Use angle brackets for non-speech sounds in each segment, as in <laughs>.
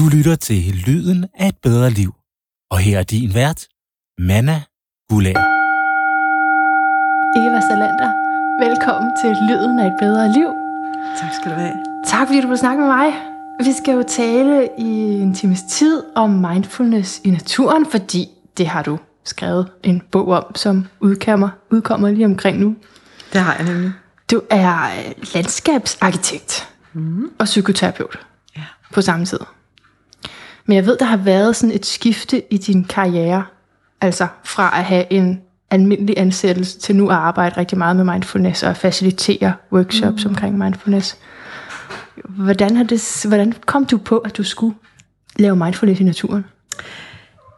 Du lytter til Lyden af et bedre liv. Og her er din vært, Manna Gulær. Eva Salander, velkommen til Lyden af et bedre liv. Tak skal du have. Tak fordi du vil snakke med mig. Vi skal jo tale i en times tid om mindfulness i naturen, fordi det har du skrevet en bog om, som udkommer, udkommer lige omkring nu. Det har jeg nemlig. Du er landskabsarkitekt mm. og psykoterapeut Ja. på samme tid. Men jeg ved, der har været sådan et skifte i din karriere, altså fra at have en almindelig ansættelse til nu at arbejde rigtig meget med mindfulness og facilitere workshops mm. omkring mindfulness. Hvordan, har det, hvordan kom du på, at du skulle lave mindfulness i naturen?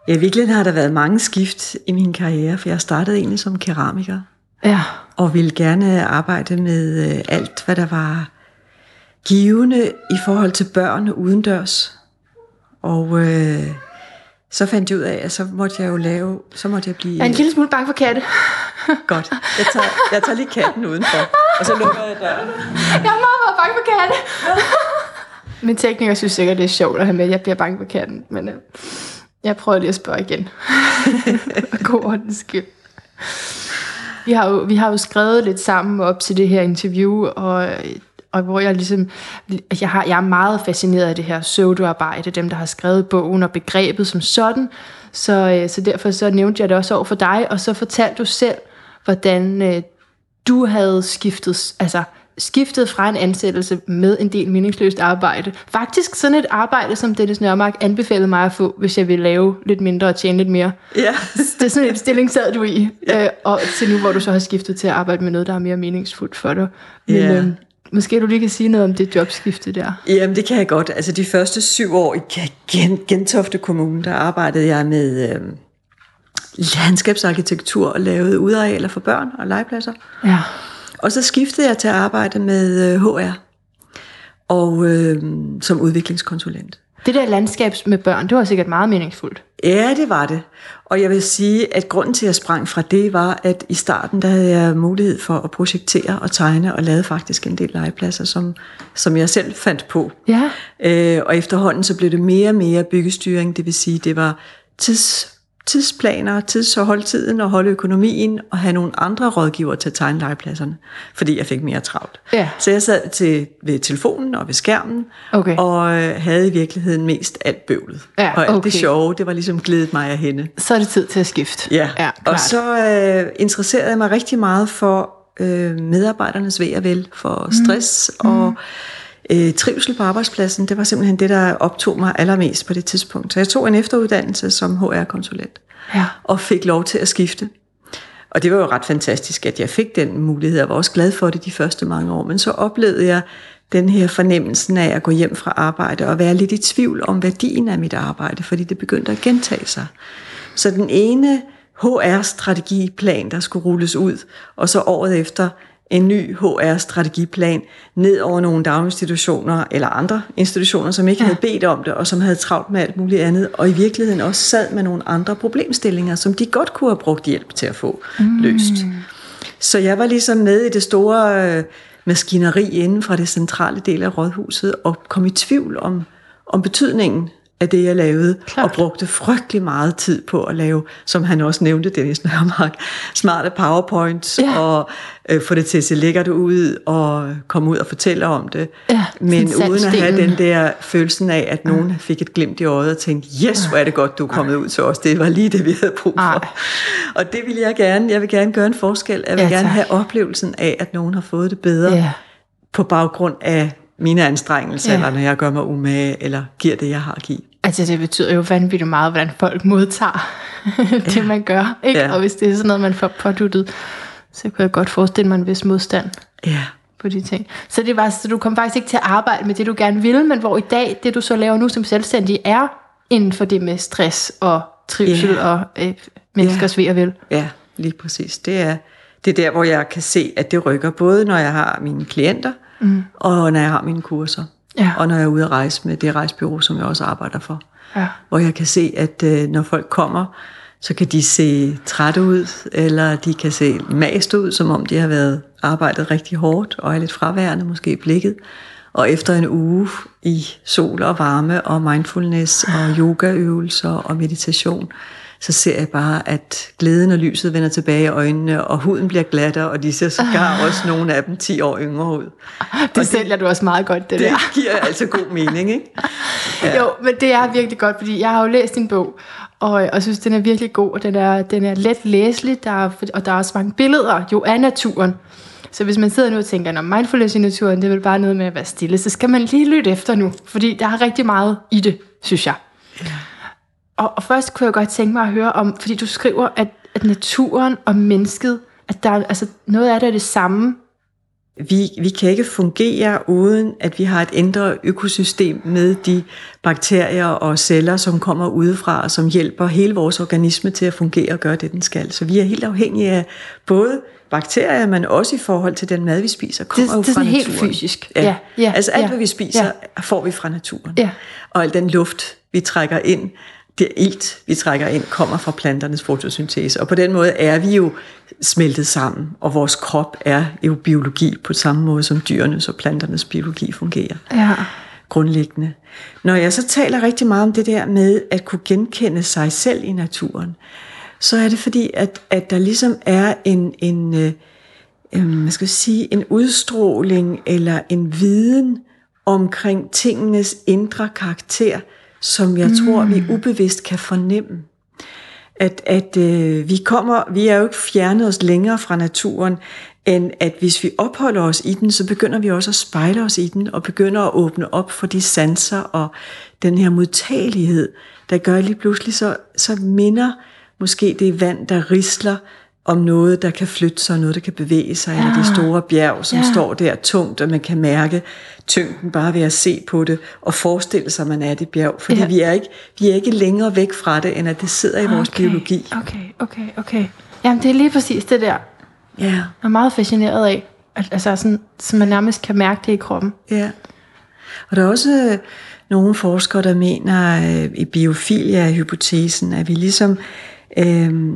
Ja, i virkeligheden har der været mange skift i min karriere, for jeg startede egentlig som keramiker, Ja, og ville gerne arbejde med øh, alt, hvad der var givende i forhold til børn udendørs. Og øh, så fandt jeg ud af, at så måtte jeg jo lave, så måtte jeg blive... jeg er en lille smule bange for katte. <laughs> Godt. Jeg tager, jeg tager lige katten udenfor, og så lukker jeg døren. Jeg er meget, meget bange for katte. <laughs> Min tekniker synes sikkert, det er sjovt at have med. Jeg bliver bange for katten, men øh, jeg prøver lige at spørge igen. <laughs> God ordens skyld. Vi har, jo, vi har jo skrevet lidt sammen op til det her interview, og, og hvor jeg ligesom, jeg, har, jeg er meget fascineret af det her pseudoarbejde, dem der har skrevet bogen og begrebet som sådan, så, øh, så derfor så nævnte jeg det også over for dig, og så fortalte du selv, hvordan øh, du havde skiftet, altså skiftet fra en ansættelse med en del meningsløst arbejde. Faktisk sådan et arbejde, som Dennis Nørmark anbefalede mig at få, hvis jeg ville lave lidt mindre og tjene lidt mere. Ja. <laughs> Det er sådan en stilling sad du i, ja. øh, og til nu, hvor du så har skiftet til at arbejde med noget, der er mere meningsfuldt for dig. Men Ja. øh, måske du lige kan sige noget om det jobskifte der. Jamen, det kan jeg godt. Altså, de første syv år i Gen- Gentofte Kommune, der arbejdede jeg med øh, landskabsarkitektur og lavede udarealer for børn og legepladser. Ja. Og så skiftede jeg til at arbejde med øh, HR og øh, som udviklingskonsulent. Det der landskabs med børn, det var sikkert meget meningsfuldt. Ja, det var det. Og jeg vil sige, at grunden til, at jeg sprang fra det, var, at i starten, der havde jeg mulighed for at projektere og tegne, og lavede faktisk en del legepladser, som, som jeg selv fandt på. Ja. Øh, og efterhånden så blev det mere og mere byggestyring, det vil sige, det var tids, tidsplaner, tids at holde tiden og holde økonomien, og have nogle andre rådgivere til at tegne legepladserne, fordi jeg fik mere travlt. Ja. Så jeg sad til, ved telefonen og ved skærmen, Okay. og øh, havde i virkeligheden mest alt bøvlet. Ja, og alt okay. det sjove, det var ligesom glædet mig af hende. Så er det tid til at skifte. Ja, ja og så øh, interesserede jeg mig rigtig meget for øh, medarbejdernes ved og vel, for stress mm. og øh, trivsel på arbejdspladsen. Det var simpelthen det, der optog mig allermest på det tidspunkt. Så jeg tog en efteruddannelse som HR-konsulent Ja. og fik lov til at skifte. Og det var jo ret fantastisk, at jeg fik den mulighed. Jeg var også glad for det de første mange år. Men så oplevede jeg den her fornemmelsen af at gå hjem fra arbejde og være lidt i tvivl om værdien af mit arbejde, fordi det begyndte at gentage sig. Så den ene HR-strategiplan, der skulle rulles ud, og så året efter en ny HR-strategiplan ned over nogle daginstitutioner eller andre institutioner, som ikke ja. havde bedt om det, og som havde travlt med alt muligt andet, og i virkeligheden også sad med nogle andre problemstillinger, som de godt kunne have brugt hjælp til at få mm. løst. Så jeg var ligesom med i det store øh, maskineri inden fra det centrale del af rådhuset, og kom i tvivl om, om betydningen af det, jeg lavede, Klart. og brugte frygtelig meget tid på at lave, som han også nævnte, Dennis Nørmark, smarte powerpoints, Ja. og øh, få det til at se lækkert ud, og komme ud og fortælle om det. Ja, Men uden at have den der følelsen af, at nogen fik et glimt i øjet og tænkte, yes, hvor er det godt, du er kommet ud til os. Det var lige det, vi havde brug for. Og det vil jeg gerne. Jeg vil gerne gøre en forskel. Jeg vil Ja, gerne tak. have oplevelsen af, at nogen har fået det bedre Ja. på baggrund af mine anstrengelser, Ja. eller når jeg gør mig umage, eller giver det, jeg har at give. Altså det betyder jo vanvittigt meget, hvordan folk modtager <laughs> det, man gør. Ikke? Ja. Og hvis det er sådan noget, man får påduttet, så kunne jeg godt forestille mig en vis modstand Ja. på de ting. Så, det var, så du kom faktisk ikke til at arbejde med det, du gerne ville, men hvor i dag, det du så laver nu som selvstændig, er inden for det med stress og trivsel Ja. og øh, menneskers ved og vel. Ja, lige præcis. Det er, det er der, hvor jeg kan se, at det rykker, både når jeg har mine klienter, mm. og når jeg har mine kurser. Ja. Og når jeg er ude at rejse med det rejsbyrå, som jeg også arbejder for. Ja. Hvor jeg kan se, at øh, når folk kommer, så kan de se trætte ud, eller de kan se mast ud, som om de har været arbejdet rigtig hårdt, og er lidt fraværende måske i blikket. Og efter en uge i sol og varme og mindfulness og yogaøvelser og meditation, så ser jeg bare, at glæden og lyset vender tilbage i øjnene, og huden bliver glattere, og de ser sågar <laughs> også nogle af dem 10 år yngre ud. Det og sælger det, du også meget godt, det, det der. Det <laughs> giver altså god mening, ikke? Ja. <laughs> Jo, men det er virkelig godt, fordi jeg har jo læst din bog, og, og synes, den er virkelig god, og den er, den er let læselig, der er, og der er også mange billeder jo af naturen. Så hvis man sidder nu og tænker, at mindfulness i naturen, det er vel bare noget med at være stille, så skal man lige lytte efter nu, fordi der er rigtig meget i det, synes jeg. Ja. Og, og først kunne jeg godt tænke mig at høre om, fordi du skriver, at, at naturen og mennesket, at der, altså noget af det er det samme. Vi, vi kan ikke fungere uden, at vi har et indre økosystem med de bakterier og celler, som kommer udefra, og som hjælper hele vores organisme til at fungere og gøre det, den skal. Så vi er helt afhængige af både bakterier, men også i forhold til den mad, vi spiser, kommer det, jo det er fra helt naturen. fysisk. Ja. Ja, ja, altså alt, ja, hvad vi spiser, ja. får vi fra naturen. Ja. Og al den luft, vi trækker ind, det ilt, vi trækker ind, kommer fra planternes fotosyntese. Og på den måde er vi jo smeltet sammen, og vores krop er jo biologi på samme måde som dyrenes og planternes biologi fungerer. Ja. Grundlæggende. Når jeg så taler rigtig meget om det der med at kunne genkende sig selv i naturen, så er det fordi, at, at der ligesom er en, en, øh, øh, skal sige, en udstråling eller en viden omkring tingenes indre karakter, som jeg mm. tror, vi ubevidst kan fornemme. At, at øh, vi kommer, vi er jo ikke fjernet os længere fra naturen, end at hvis vi opholder os i den, så begynder vi også at spejle os i den, og begynder at åbne op for de sanser og den her modtagelighed, der gør lige pludselig, så, så minder måske det vand, der risler om noget, der kan flytte sig, noget, der kan bevæge sig, ja. eller det store bjerg, som ja. står der tungt, og man kan mærke tyngden bare ved at se på det, og forestille sig, at man er det bjerg. Fordi ja. vi, er ikke, vi er ikke længere væk fra det, end at det sidder i vores okay, biologi. Okay, okay, okay. Jamen, det er lige præcis det der. Ja. Jeg er meget fascineret af, at, altså sådan, så man nærmest kan mærke det i kroppen. Ja. Og der er også øh, nogle forskere, der mener øh, i biofilia-hypotesen, at vi ligesom... Øh,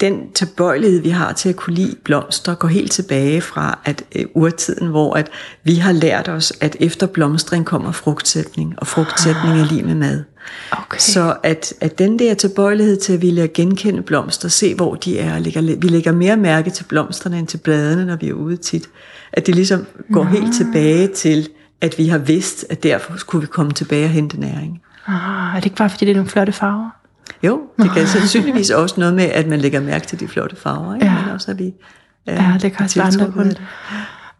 den tilbøjelighed, vi har til at kunne lide blomster, går helt tilbage fra at øh, urtiden, hvor at vi har lært os, at efter blomstring kommer frugtsætning, og frugtsætning er lige med mad. Okay. Så at, at den der tilbøjelighed til at ville genkende blomster, se hvor de er, lægger, vi lægger mere mærke til blomsterne end til bladene, når vi er ude tit. At det ligesom går Nå. helt tilbage til, at vi har vidst, at derfor skulle vi komme tilbage og hente næring. Ah, er det ikke bare, fordi det er nogle flotte farver? Jo, det kan sandsynligvis også noget med, at man lægger mærke til de flotte farver, ikke? Ja. men også at vi Ja, det kan også andre det.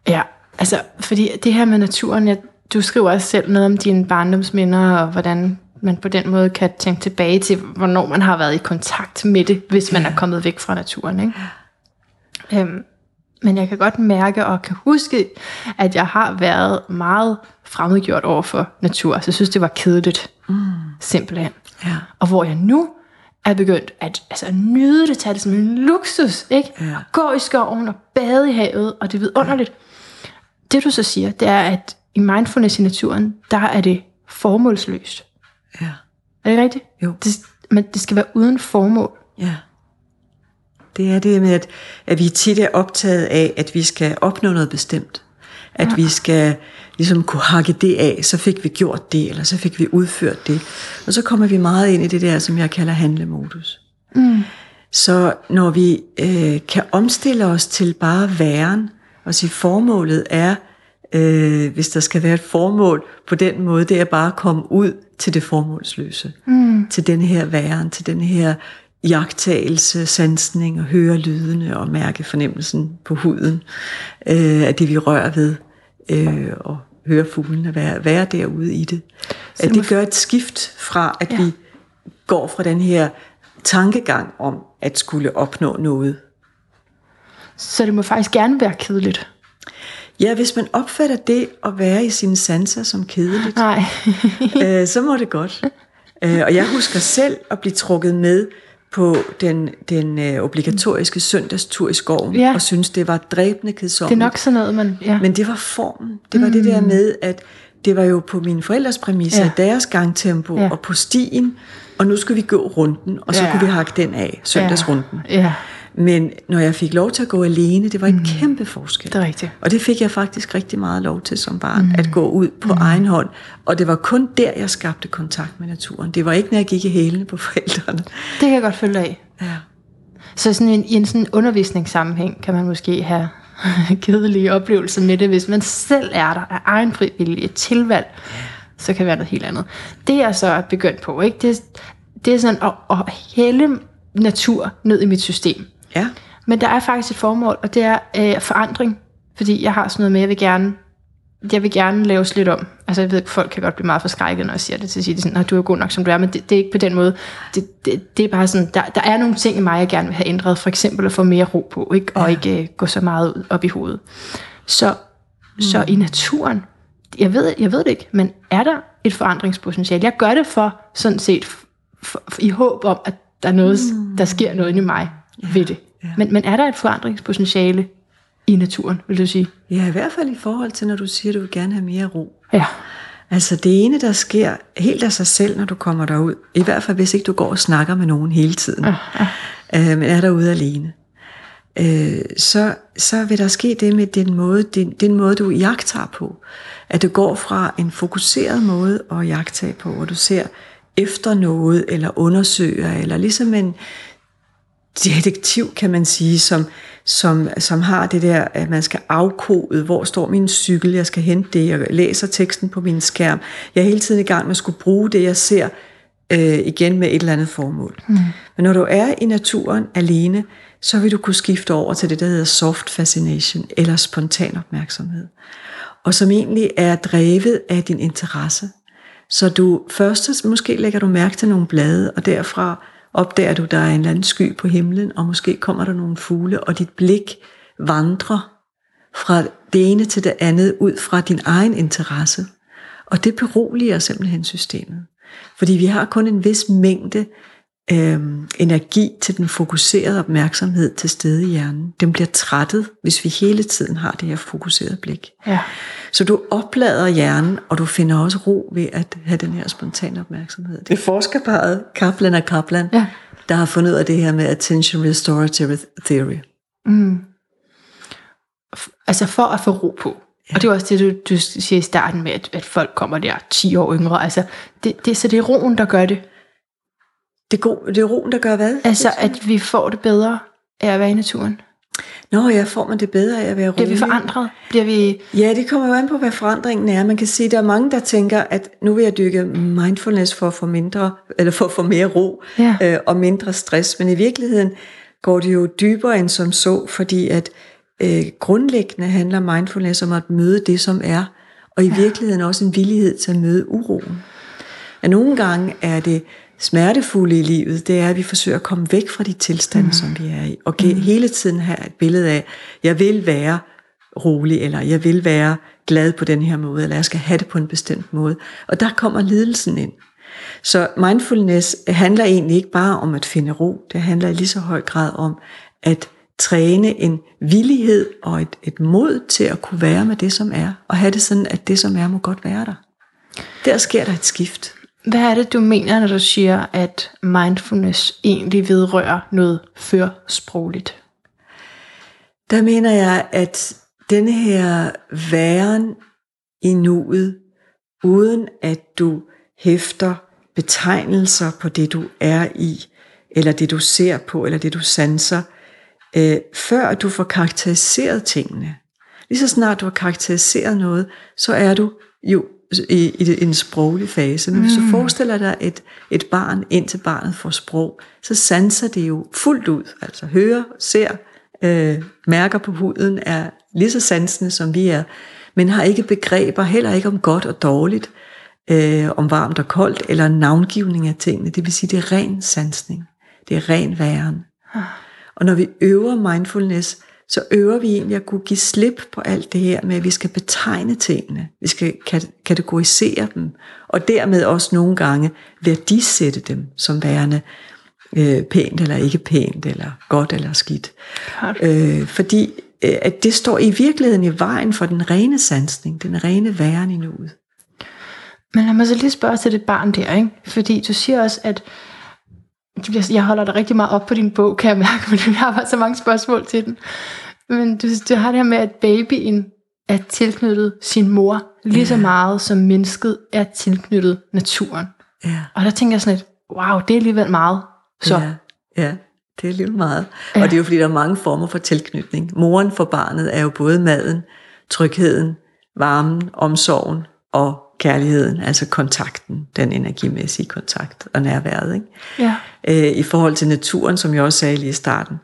Ja, altså, fordi det her med naturen, ja, du skriver også selv noget om dine barndomsminder, og hvordan man på den måde kan tænke tilbage til, hvornår man har været i kontakt med det, hvis man er kommet væk fra naturen. Ikke? Øhm, men jeg kan godt mærke og kan huske, at jeg har været meget fremmedgjort over for natur. Så jeg synes, det var kedeligt. Mm. Simpelthen. Ja. Og hvor jeg nu er begyndt at altså, nyde det, tage det som en luksus, ikke? Ja. At gå i skoven og bade i havet, og det er vidunderligt. Det du så siger, det er, at i mindfulness i naturen, der er det formålsløst. Ja. Er det rigtigt? Jo. Det, men det skal være uden formål. Ja. Det er det med, at, at vi tit er optaget af, at vi skal opnå noget bestemt. At ja. vi skal ligesom kunne hakke det af, så fik vi gjort det, eller så fik vi udført det. Og så kommer vi meget ind i det der, som jeg kalder handlemodus. Mm. Så når vi øh, kan omstille os til bare væren, og sige formålet er, øh, hvis der skal være et formål på den måde, det er bare at komme ud til det formålsløse. Mm. Til den her væren, til den her jagttagelse, sansning og høre lydene og mærke fornemmelsen på huden øh, af det vi rører ved øh, og høre fuglene være, være derude i det. Så At det gør et skift fra at Ja. vi går fra den her tankegang om at skulle opnå noget. Så det må faktisk gerne være kedeligt. Ja, hvis man opfatter det at være i sine sanser som kedeligt, Nej. <laughs> øh, så må det godt. Øh, og jeg husker selv at blive trukket med på den, den øh, obligatoriske søndagstur i skoven, Ja. og synes det var dræbende det er kedsommeligt. nok sådan noget, man... Ja. Men det var formen. Det var mm. det der med, at det var jo på mine forældres præmisser, Ja. ja. deres gangtempo Ja. ja. og på stien, og nu skulle vi gå runden, og så Ja. ja. kunne vi hakke den af, søndagsrunden. Ja. Men når jeg fik lov til at gå alene, det var en mm. kæmpe forskel. Det er rigtigt. Og det fik jeg faktisk rigtig meget lov til som barn, mm. at gå ud på mm. egen hånd. Og det var kun der, jeg skabte kontakt med naturen. Det var ikke, når jeg gik i hælene på <laughs> forældrene. Det kan jeg godt følge af. Ja. Så sådan en, i en sådan undervisningssammenhæng kan man måske have <laughs> kedelige oplevelser med det, hvis man selv er der af egen frivillige, et tilvalg, så kan det være noget helt andet. Det er så begyndt på, ikke? Det, det er sådan at, at hælde natur ned i mit system. Ja. Men der er faktisk et formål, og det er øh, forandring. Fordi jeg har sådan noget med, at jeg vil gerne, jeg vil gerne laves lidt om. Altså jeg ved, at folk kan godt blive meget forskrækket, når jeg siger det til at sige, det sådan, du er god nok, som du er, men det, det er ikke på den måde. Det, det, det er bare sådan, der, der er nogle ting i mig, jeg gerne vil have ændret. For eksempel at få mere ro på, ikke? og ja. ikke øh, gå så meget op i hovedet. Så, mm. så i naturen, jeg ved, jeg ved det ikke, men er der et forandringspotentiale? Jeg gør det for sådan set for, for, i håb om, at der er noget, mm. der sker noget i mig. Ved det. Ja. Men, men er der et forandringspotentiale i naturen, vil du sige? Ja, i hvert fald i forhold til, når du siger, at du vil gerne have mere ro. Ja. Altså det ene, der sker helt af sig selv, når du kommer derud, i hvert fald hvis ikke du går og snakker med nogen hele tiden, ja, ja. Øh, men er derude alene, øh, så, så vil der ske det med den måde, den, den måde du jagter på. At du går fra en fokuseret måde at jagtage på, hvor du ser efter noget, eller undersøger, eller ligesom en detektiv, kan man sige, som, som, som har det der, at man skal afkode, hvor står min cykel, jeg skal hente det, jeg læser teksten på min skærm. Jeg er hele tiden i gang med at skulle bruge det, jeg ser, øh, igen med et eller andet formål. Mm. Men når du er i naturen alene, så vil du kunne skifte over til det, der hedder soft fascination, eller spontan opmærksomhed. Og som egentlig er drevet af din interesse. Så du først måske lægger du mærke til nogle blade, og derfra opdager du, der er en eller anden sky på himlen, og måske kommer der nogle fugle, og dit blik vandrer fra det ene til det andet ud fra din egen interesse. Og det beroliger simpelthen systemet. Fordi vi har kun en vis mængde øh, energi til den fokuserede opmærksomhed til stede i hjernen. Den bliver trættet, hvis vi hele tiden har det her fokuserede blik. Ja. Så du oplader hjernen, og du finder også ro ved at have den her spontane opmærksomhed. Det er forskerparet Kaplan og Kaplan, ja. der har fundet ud af det her med Attention Restorative Theory. Mm. Altså for at få ro på. Ja. Og det er også det, du, du siger i starten med, at, at folk kommer der 10 år yngre. Altså, det, det, så det er roen, der gør det. Det er, god, det er roen, der gør hvad? Altså, at vi får det bedre af at være i naturen. Nå ja, får man det bedre af at være rolig? Bliver vi forandret? Bliver vi... Ja, det kommer jo an på, hvad forandringen er. Man kan sige, at der er mange, der tænker, at nu vil jeg dykke mindfulness for at få, mindre, eller for at få mere ro ja. øh, og mindre stress. Men i virkeligheden går det jo dybere end som så, fordi at øh, grundlæggende handler mindfulness om at møde det, som er, og i ja. virkeligheden også en villighed til at møde uroen. Ja, nogle gange er det smertefulde i livet, det er, at vi forsøger at komme væk fra de tilstande, mm. som vi er i, og mm. hele tiden have et billede af, jeg vil være rolig, eller jeg vil være glad på den her måde, eller jeg skal have det på en bestemt måde. Og der kommer lidelsen ind. Så mindfulness handler egentlig ikke bare om at finde ro, det handler i lige så høj grad om at træne en villighed og et, et mod til at kunne være med det, som er, og have det sådan, at det, som er, må godt være der. Der sker der et skift. Hvad er det, du mener, når du siger, at mindfulness egentlig vedrører noget førsprogligt? Der mener jeg, at denne her væren i nuet, uden at du hæfter betegnelser på det, du er i, eller det, du ser på, eller det, du sanser, øh, før du får karakteriseret tingene. Lige så snart du har karakteriseret noget, så er du jo i, i en sproglig fase. Men hvis du mm. forestiller dig et, et barn, indtil barnet får sprog, så sanser det jo fuldt ud. Altså hører, ser, øh, mærker på huden, er lige så sansende som vi er, men har ikke begreber, heller ikke om godt og dårligt, øh, om varmt og koldt, eller navngivning af tingene. Det vil sige, det er ren sansning. Det er ren væren. Ah. Og når vi øver mindfulness, så øver vi egentlig at kunne give slip på alt det her med, at vi skal betegne tingene, vi skal kategorisere dem, og dermed også nogle gange værdisætte dem som værende øh, pænt eller ikke pænt, eller godt eller skidt. Øh, fordi øh, at det står i virkeligheden i vejen for den rene sansning, den rene væren i nuet. Men lad mig så lige spørge til det barn der, ikke? fordi du siger også, at jeg holder dig rigtig meget op på din bog, kan jeg mærke, <laughs> fordi jeg har bare så mange spørgsmål til den. Men du, du har det her med, at babyen er tilknyttet sin mor lige så meget, som mennesket er tilknyttet naturen. Ja. Og der tænker jeg sådan lidt, wow, det er alligevel meget. Så Ja, ja, det er lidt meget. Ja. Og det er jo fordi, der er mange former for tilknytning. Moren for barnet er jo både maden, trygheden, varmen, omsorgen og kærligheden, altså kontakten, den energimæssige kontakt og nærværet. Ikke? ja. Øh, I forhold til naturen, som jeg også sagde lige i starten,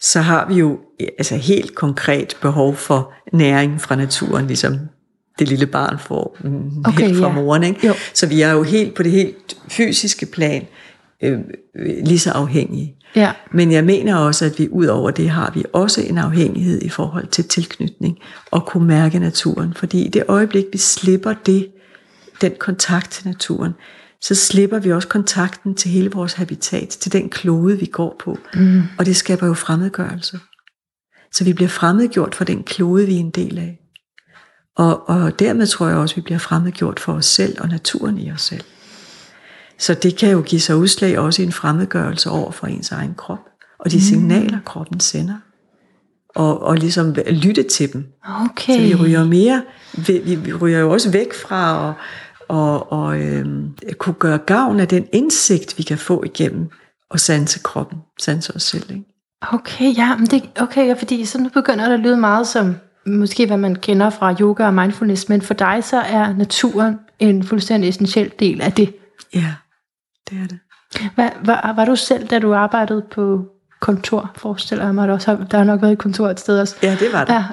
så har vi jo øh, altså helt konkret behov for næring fra naturen, ligesom det lille barn får mm, Okay, helt fra ja. moren. Ikke? Jo. Så vi er jo helt på det helt fysiske plan øh, lige så afhængige. Ja. Men jeg mener også, at vi ud over det har vi også en afhængighed i forhold til tilknytning og kunne mærke naturen. Fordi i det øjeblik, vi slipper det, den kontakt til naturen, så slipper vi også kontakten til hele vores habitat, til den klode, vi går på. Mm. Og det skaber jo fremmedgørelse. Så vi bliver fremmedgjort for den klode, vi er en del af. Og, og dermed tror jeg også, at vi bliver fremmedgjort for os selv og naturen i os selv. Så det kan jo give sig udslag også i en fremmedgørelse over for ens egen krop, og de signaler, kroppen sender. Og, og ligesom lytte til dem. Okay. Så vi ryger mere, vi, vi- vi ryger jo også væk fra at og, og øhm, kunne gøre gavn af den indsigt, vi kan få igennem og sanse kroppen, sanse os selv. Ikke? Okay, ja, men det, okay, ja, fordi så nu begynder det at lyde meget som, måske hvad man kender fra yoga og mindfulness, men for dig så er naturen en fuldstændig essentiel del af det. Ja, det er det. Hvad, var, var du selv, da du arbejdede på kontor, forestiller jeg mig, at også der har nok været et kontor et sted også. Ja, det var det. Ja.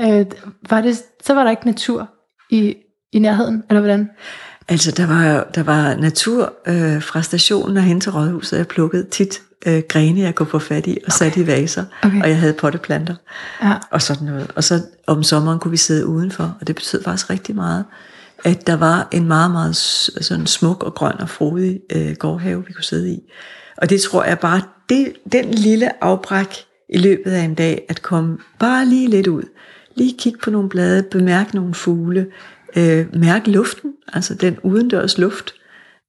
<laughs> Øh, var det, så var der ikke natur i, i nærheden, eller hvordan? Altså, der var, der var natur øh, fra stationen og hen til rådhuset. Jeg plukkede tit øh, grene, jeg kunne få fat i, og satte i vaser. Okay. Og jeg havde potteplanter Ja. og sådan noget. Og så om sommeren kunne vi sidde udenfor, og det betød faktisk rigtig meget, at der var en meget, meget sådan smuk og grøn og frodig øh, gårdhave, vi kunne sidde i. Og det tror jeg bare, det, den lille afbræk i løbet af en dag, at komme bare lige lidt ud, lige kigge på nogle blade, bemærke nogle fugle, øh, mærke luften, altså den udendørs luft,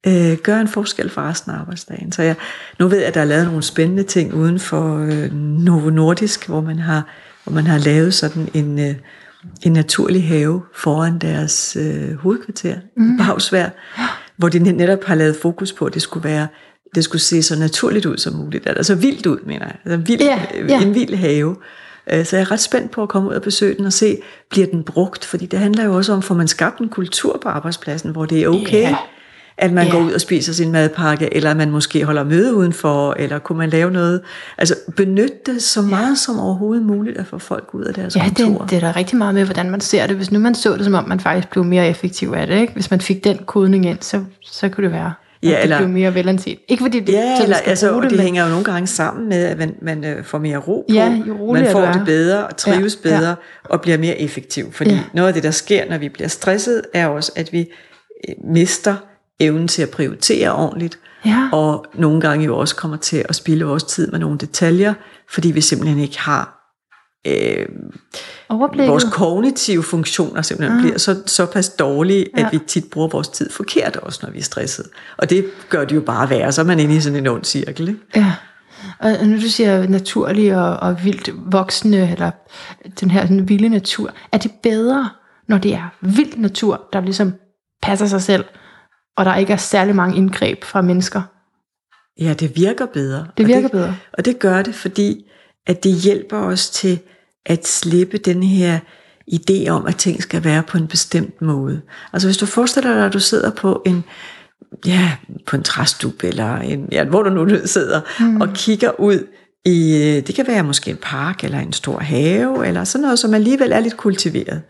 øh, gør en forskel for resten af arbejdsdagen. Så jeg, nu ved jeg, at der er lavet nogle spændende ting uden for øh, Novo Nordisk, hvor man har, hvor man har lavet sådan en, øh, en naturlig have foran deres øh, hovedkvarter, mm. Bagsvær, hvor de net- netop har lavet fokus på, at det skulle være det skulle se så naturligt ud som muligt, altså vildt ud, mener jeg. Altså vild, Ja, ja. En vild have. Øh, Så jeg er ret spændt på at komme ud og besøge den og se, bliver den brugt? Fordi det handler jo også om, får man skabt en kultur på arbejdspladsen, hvor det er okay, Ja. at man Ja. går ud og spiser sin madpakke, eller man måske holder møde udenfor, eller kunne man lave noget. Altså benytte det så meget som overhovedet muligt at få folk ud af deres Ja, kontorer. det, det er der rigtig meget med, hvordan man ser det. Hvis nu man så det, som om man faktisk blev mere effektiv af det, ikke? hvis man fik den kodning ind, så, så kunne det være, Ja, det eller- blev mere velanset. Ikke fordi det Ja, eller, altså, det, det men- hænger jo nogle gange sammen med, at man, man øh, får mere ro på, Ja, jo man får er. det bedre og trives Ja, ja, ja. bedre og bliver mere effektiv. Fordi ja. noget af det, der sker, når vi bliver stresset, er også, at vi øh, mister evnen til at prioritere ordentligt, Ja. og nogle gange jo også kommer til at spille vores tid med nogle detaljer, fordi vi simpelthen ikke har øh, vores kognitive funktioner simpelthen bliver så, såpas dårlige, Ja. at vi tit bruger vores tid forkert også, når vi er stresset. Og det gør det jo bare værre, så er man inde i sådan en ond cirkel. Ikke? Ja. Og nu du siger naturlig og, og vildt voksende, eller den her sådan vilde natur, er det bedre, når det er vild natur, der ligesom passer sig selv, og der ikke er særlig mange indgreb fra mennesker? Ja, det virker bedre. Det Og virker bedre. Og det gør det, fordi at det hjælper os til at slippe den her idé om, at ting skal være på en bestemt måde. Altså hvis du forestiller dig, at du sidder på en, ja, på en træstup, eller en, ja, hvor du nu sidder, mm. og kigger ud i, det kan være måske en park, eller en stor have, eller sådan noget, som alligevel er lidt kultiveret.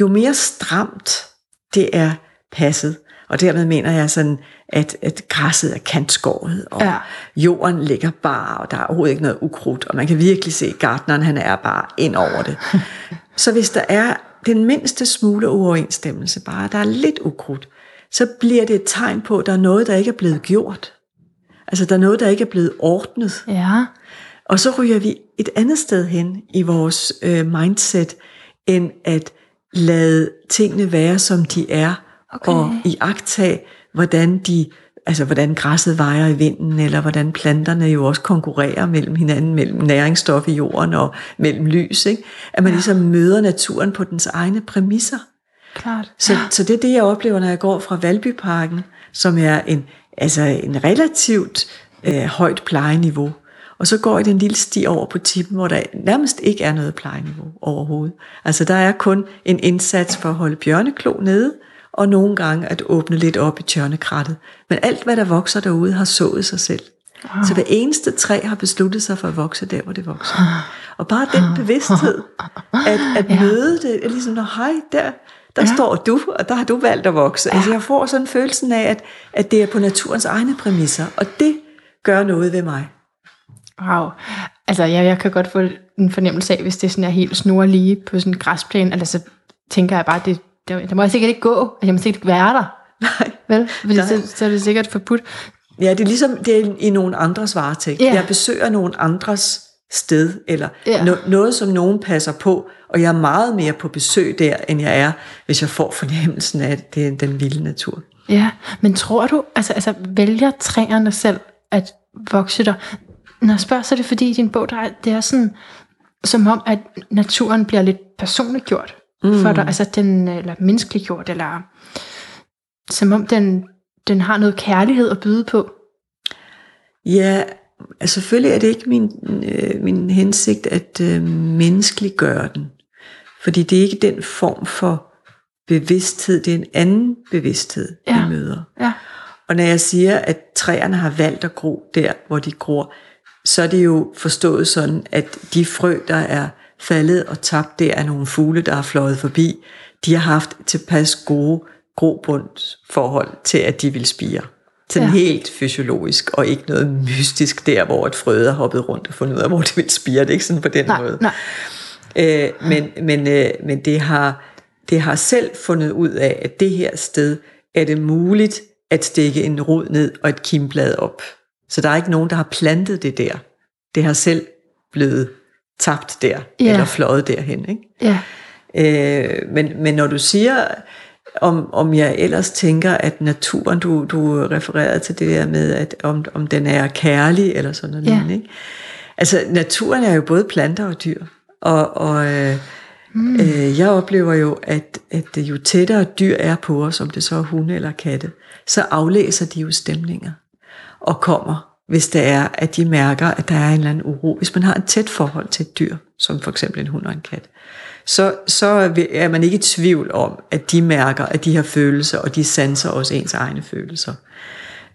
Jo mere stramt det er passet, og dermed mener jeg sådan, at, at græsset er kantskåret, og Ja. jorden ligger bare, og der er overhovedet ikke noget ukrudt, og man kan virkelig se, at gartneren han er bare ind over det. <laughs> Så hvis der er den mindste smule uoverensstemmelse, bare der er lidt ukrudt, så bliver det et tegn på, at der er noget, der ikke er blevet gjort. Altså der er noget, der ikke er blevet ordnet. Ja. Og så ryger vi et andet sted hen i vores øh, mindset, end at lade tingene være, som de er, Okay. og iagtage, hvordan de altså hvordan græsset vejer i vinden, eller hvordan planterne jo også konkurrerer mellem hinanden, mellem næringsstof i jorden og mellem lys. Ikke? At man ligesom møder naturen på dens egne præmisser. Klart. Så, så det er det, jeg oplever, når jeg går fra Valbyparken, som er en, altså en relativt øh, højt plejeniveau. Og så går jeg den lille sti over på tippen, hvor der nærmest ikke er noget plejeniveau overhovedet. Altså der er kun en indsats for at holde bjørneklo nede, og nogle gange at åbne lidt op i tjørnekrattet. Men alt, hvad der vokser derude, har sået sig selv. Wow. Så hver eneste træ har besluttet sig for at vokse der, hvor det vokser. Og bare den bevidsthed, at, at ja. møde det, er ligesom, når hej, der, der ja. står du, og der har du valgt at vokse. Ja. Altså jeg får sådan følelsen af, at, at det er på naturens egne præmisser, og det gør noget ved mig. Wow. Altså ja, jeg kan godt få en fornemmelse af, hvis det sådan er helt snorlige på sådan en græsplæne, altså så tænker jeg bare, det, der, der må jeg sikkert ikke gå, altså, jeg må sikkert ikke være der. Nej. Vel? Fordi Nej. Så, så er det sikkert forbudt. Ja, det er ligesom det er i nogen andres varetægt. Ja. Jeg besøger nogen andres sted, eller Ja. no, noget, som nogen passer på, og jeg er meget mere på besøg der, end jeg er, hvis jeg får fornemmelsen af, at det er den vilde natur. Ja, men tror du, altså, altså vælger træerne selv at vokse der? Når jeg spørger, så er det fordi i din bog, der er, det er sådan, som om, at naturen bliver lidt personliggjort mm. for dig, altså den, eller menneskeliggjort, eller som om den, den har noget kærlighed at byde på. Ja, altså selvfølgelig er det ikke min, øh, min hensigt at øh, menneskeliggøre den. Fordi det er ikke den form for bevidsthed, det er en anden bevidsthed, Ja. vi møder. Ja. Og når jeg siger, at træerne har valgt at gro der, hvor de gror, så er det jo forstået sådan, at de frø, der er faldet og tabt der af nogle fugle, der har fløjet forbi, de har haft tilpas gode grobundsforhold til, at de vil spire. Sådan Ja. helt fysiologisk, og ikke noget mystisk der, hvor et frø har hoppet rundt og fundet ud af, hvor det vil spire. Det er ikke sådan på den Nej, måde. nej. Øh, men men, øh, men det, har, det har selv fundet ud af, at det her sted er det muligt at stikke en rod ned og et kimblad op. Så der er ikke nogen, der har plantet det der. Det har selv blevet tabt der, Ja. eller fløjet derhen. Ikke? Ja. Øh, men, men når du siger, om, om jeg ellers tænker, at naturen, du, du refererede til det der med, at om, om den er kærlig, eller sådan noget. Ja. lignende, Ikke? Altså, naturen er jo både planter og dyr. Og, og øh, mm. øh, jeg oplever jo, at, at jo tættere dyr er på os, om det så er hunde eller katte, så aflæser de jo stemninger og kommer, hvis det er, at de mærker, at der er en eller anden uro. Hvis man har et tæt forhold til et dyr, som for eksempel en hund og en kat, så, så er man ikke i tvivl om, at de mærker, at de har følelser, og de sanser også ens egne følelser.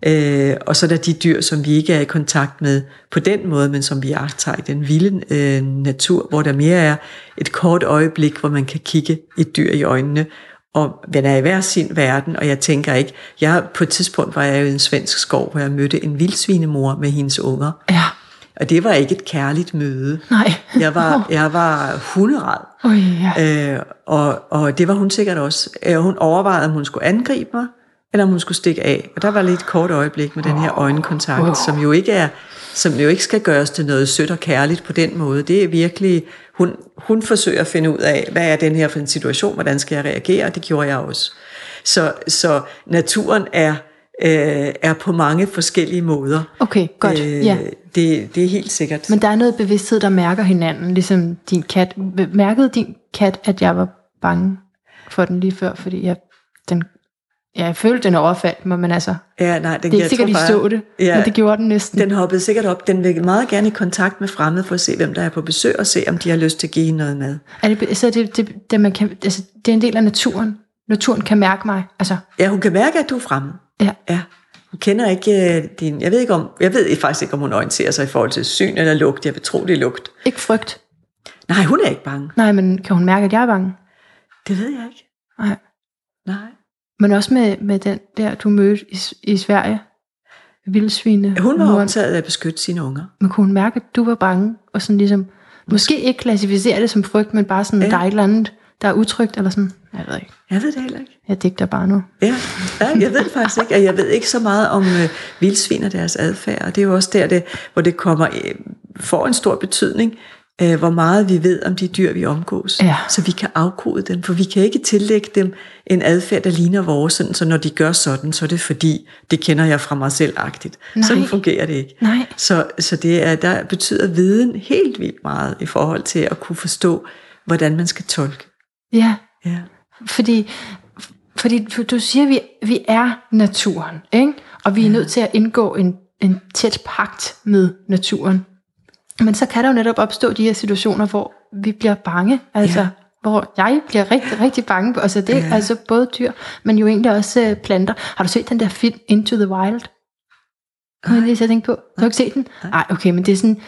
Øh, og så er der de dyr, som vi ikke er i kontakt med på den måde, men som vi agter i den vilde øh, natur, hvor der mere er et kort øjeblik, hvor man kan kigge et dyr i øjnene, og man er i hver sin verden, og jeg tænker ikke, jeg på et tidspunkt var jeg i en svensk skov, hvor jeg mødte en vildsvinemor med hendes unger, Ja. og det var ikke et kærligt møde. Nej. Jeg var, jeg var hunderad. Oj, ja. Øh, og, og det var hun sikkert også. Øh, hun overvejede, om hun skulle angribe mig, eller om hun skulle stikke af. Og der var lidt et kort øjeblik med den her øjenkontakt, som jo ikke er som jo ikke skal gøres til noget sødt og kærligt på den måde. Det er virkelig, hun, hun forsøger at finde ud af, hvad er den her for en situation, hvordan skal jeg reagere, det gjorde jeg også. Så, så naturen er, øh, er på mange forskellige måder. Okay, godt. Øh, ja. det, det er helt sikkert. Men der er noget bevidsthed, der mærker hinanden, ligesom din kat. Mærkede din kat, at jeg var bange for den lige før, fordi jeg, den, ja, jeg følte, den overfaldt mig, men altså, ja, nej, den, det er ikke sikkert, tror de så det, Ja. men det gjorde den næsten. Den hoppede sikkert op. Den vil meget gerne i kontakt med fremmede for at se, hvem der er på besøg, og se, om de har lyst til at give hende noget mad. Er det, så er det, det, det, man kan, altså, det er en del af naturen. Naturen kan mærke mig. Altså, Ja, hun kan mærke, at du er fremme. ja. Ja. Hun kender ikke øh, din... Jeg ved, ikke om, jeg ved faktisk ikke, om hun orienterer sig i forhold til syn eller lugt. Jeg vil tro, det er lugt. Ikke frygt. Nej, hun er ikke bange. Nej, men kan hun mærke, at jeg er bange? Det ved jeg ikke. Nej. Nej. Men også med, med den der, du mødte i, i Sverige. Vildsvine. Hun var muren. optaget af at beskytte sine unger. Men kunne hun mærke, at du var bange? Og sådan ligesom, måske ikke klassificere det som frygt, men bare sådan, ja. der er et eller andet, der er utrygt, eller sådan. Jeg ved ikke. Jeg ved det heller ikke. Jeg digter bare nu. Ja, ja jeg ved det faktisk ikke, og jeg ved ikke så meget om øh, vildsvin og deres adfærd, og det er jo også der, det, hvor det kommer, øh, får en stor betydning, øh, hvor meget vi ved om de dyr, vi omgås, Ja. så vi kan afkode dem, for vi kan ikke tillægge dem en adfærd, der ligner vores, sådan, så når de gør sådan, så er det fordi, det kender jeg fra mig selv-agtigt. Nej. Sådan fungerer det ikke. Nej. Så, så det er, der betyder viden helt vildt meget i forhold til at kunne forstå, hvordan man skal tolke. Ja, Ja. fordi, fordi du siger, at vi, vi er naturen, ikke? og vi er nødt til at indgå en, en tæt pagt med naturen. Men så kan der jo netop opstå de her situationer, hvor vi bliver bange, altså Ja. hvor jeg bliver rigtig, rigtig bange. Altså det er Ja. altså både dyr, men jo egentlig også øh, planter. Har du set den der film Into the Wild? Kan lige så tænke på? Du har ikke set den? Nej, okay, men det er sådan,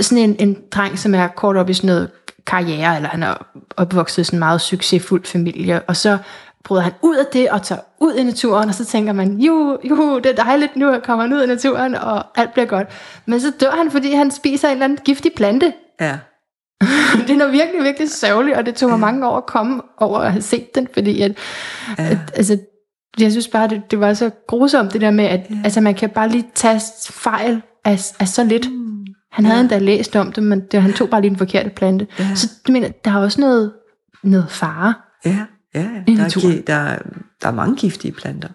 sådan en, en dreng, som er kort op i sådan noget karriere, eller han er opvokset i sådan en meget succesfuld familie, og så bryder han ud af det og tager ud i naturen, og så tænker man, jo, jo, det er dejligt, nu kommer han ud i naturen, og alt bliver godt. Men så dør han, fordi han spiser en eller anden giftig plante. Ja. <laughs> det er noget virkelig, virkelig sørgeligt, og det tog mig mange år at komme over at have set den, fordi at, Ja. at altså, jeg synes bare, det, det var så grusomt, det der med, at altså, man kan bare lige tage fejl af, af så lidt. Han havde endda læst om det, men det, han tog bare lige den forkerte plante. Ja. Så du mener, der er også noget, noget fare. Ja, ja. Der, er, der, er, der er mange giftige planter,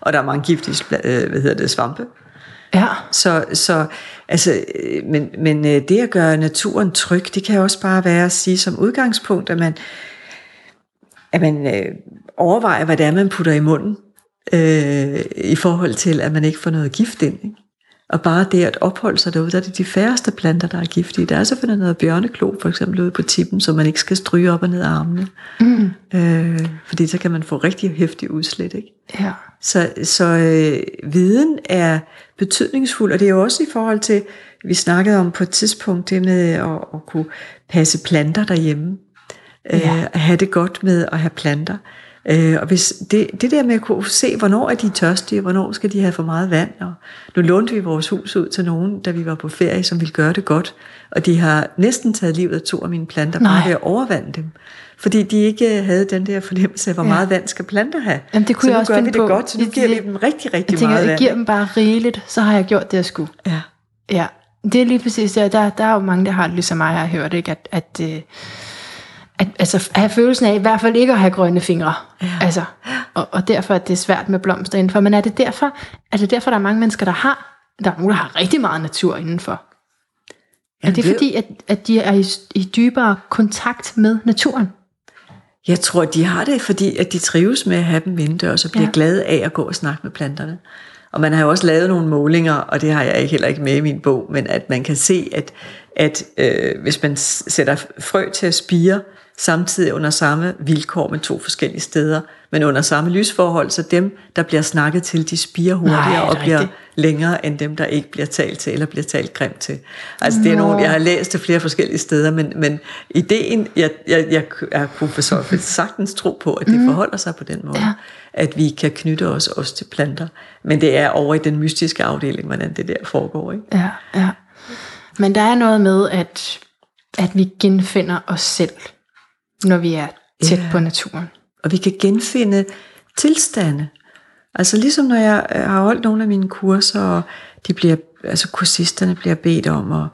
og der er mange giftige øh, hvad hedder det, svampe. Ja, Så, så altså, øh, men, men øh, det at gøre naturen tryg, det kan også bare være at sige som udgangspunkt, at man, at man øh, overvejer, hvad det er, man putter i munden, øh, i forhold til, at man ikke får noget gift ind. Ikke? Og bare det at opholde sig derude, der er det de færreste planter, der er giftige. Der er selvfølgelig noget bjørneklo, for eksempel ude på tippen, som man ikke skal stryge op og ned af armene. mm. Øh, fordi så kan man få rigtig hæftig udslæt, ikke? ja. Så, så øh, viden er betydningsfuld, og det er jo også i forhold til, vi snakkede om på et tidspunkt, det med at, at kunne passe planter derhjemme. Ja. Øh, at have det godt med at have planter. Øh, og hvis det, det der med at kunne se, hvornår er de tørstige, hvornår skal de have for meget vand. Og nu lånte vi vores hus ud til nogen, da vi var på ferie, som ville gøre det godt. Og de har næsten taget livet af to af mine planter, bare Nej. ved at overvande dem. Fordi de ikke havde den der fornemmelse af, hvor Ja. meget vand skal planter have. Jamen, det kunne så jeg nu også gør finde vi det på. godt, så nu giver vi dem rigtig, rigtig Jeg tænker, meget jeg vand. giver dem bare rigeligt, så har jeg gjort det, jeg skulle. Ja. Ja, det er lige præcis det. Der, der er jo mange, der har det ligesom mig, jeg har hørt, ikke? At, at, øh, at, altså, at have følelsen af i hvert fald ikke at have grønne fingre. Ja. Altså, og, og derfor at det er svært med blomster indenfor. Men er det derfor, er det derfor, der er mange mennesker, der har, der er nogen, der har rigtig meget natur indenfor? Er Jamen, det det- fordi, at, at de er i, i dybere kontakt med naturen? Jeg tror, de har det, fordi at de trives med at have dem indendørs og bliver Ja. glade af at gå og snakke med planterne. Og man har jo også lavet nogle målinger, og det har jeg ikke heller ikke med i min bog, men at man kan se, at, at øh, hvis man sætter frø til at spire, samtidig under samme vilkår med to forskellige steder, men under samme lysforhold, så dem, der bliver snakket til, de spirer hurtigere Nej, og bliver rigtigt? længere end dem, der ikke bliver talt til, eller bliver talt grimt til. Altså det er nogle, jeg har læst det flere forskellige steder, men, men ideen, jeg, jeg, jeg, jeg kunne for så sagtens tro på, at det mm. forholder sig på den måde, ja. at vi kan knytte os også til planter. Men det er over i den mystiske afdeling, hvordan det der foregår. Ikke? Ja, ja. Men der er noget med, at, at vi genfinder os selv, når vi er tæt Ja. på naturen. Og vi kan genfinde tilstande. Altså ligesom når jeg øh, har holdt nogle af mine kurser, og de bliver, altså kursisterne bliver bedt om at,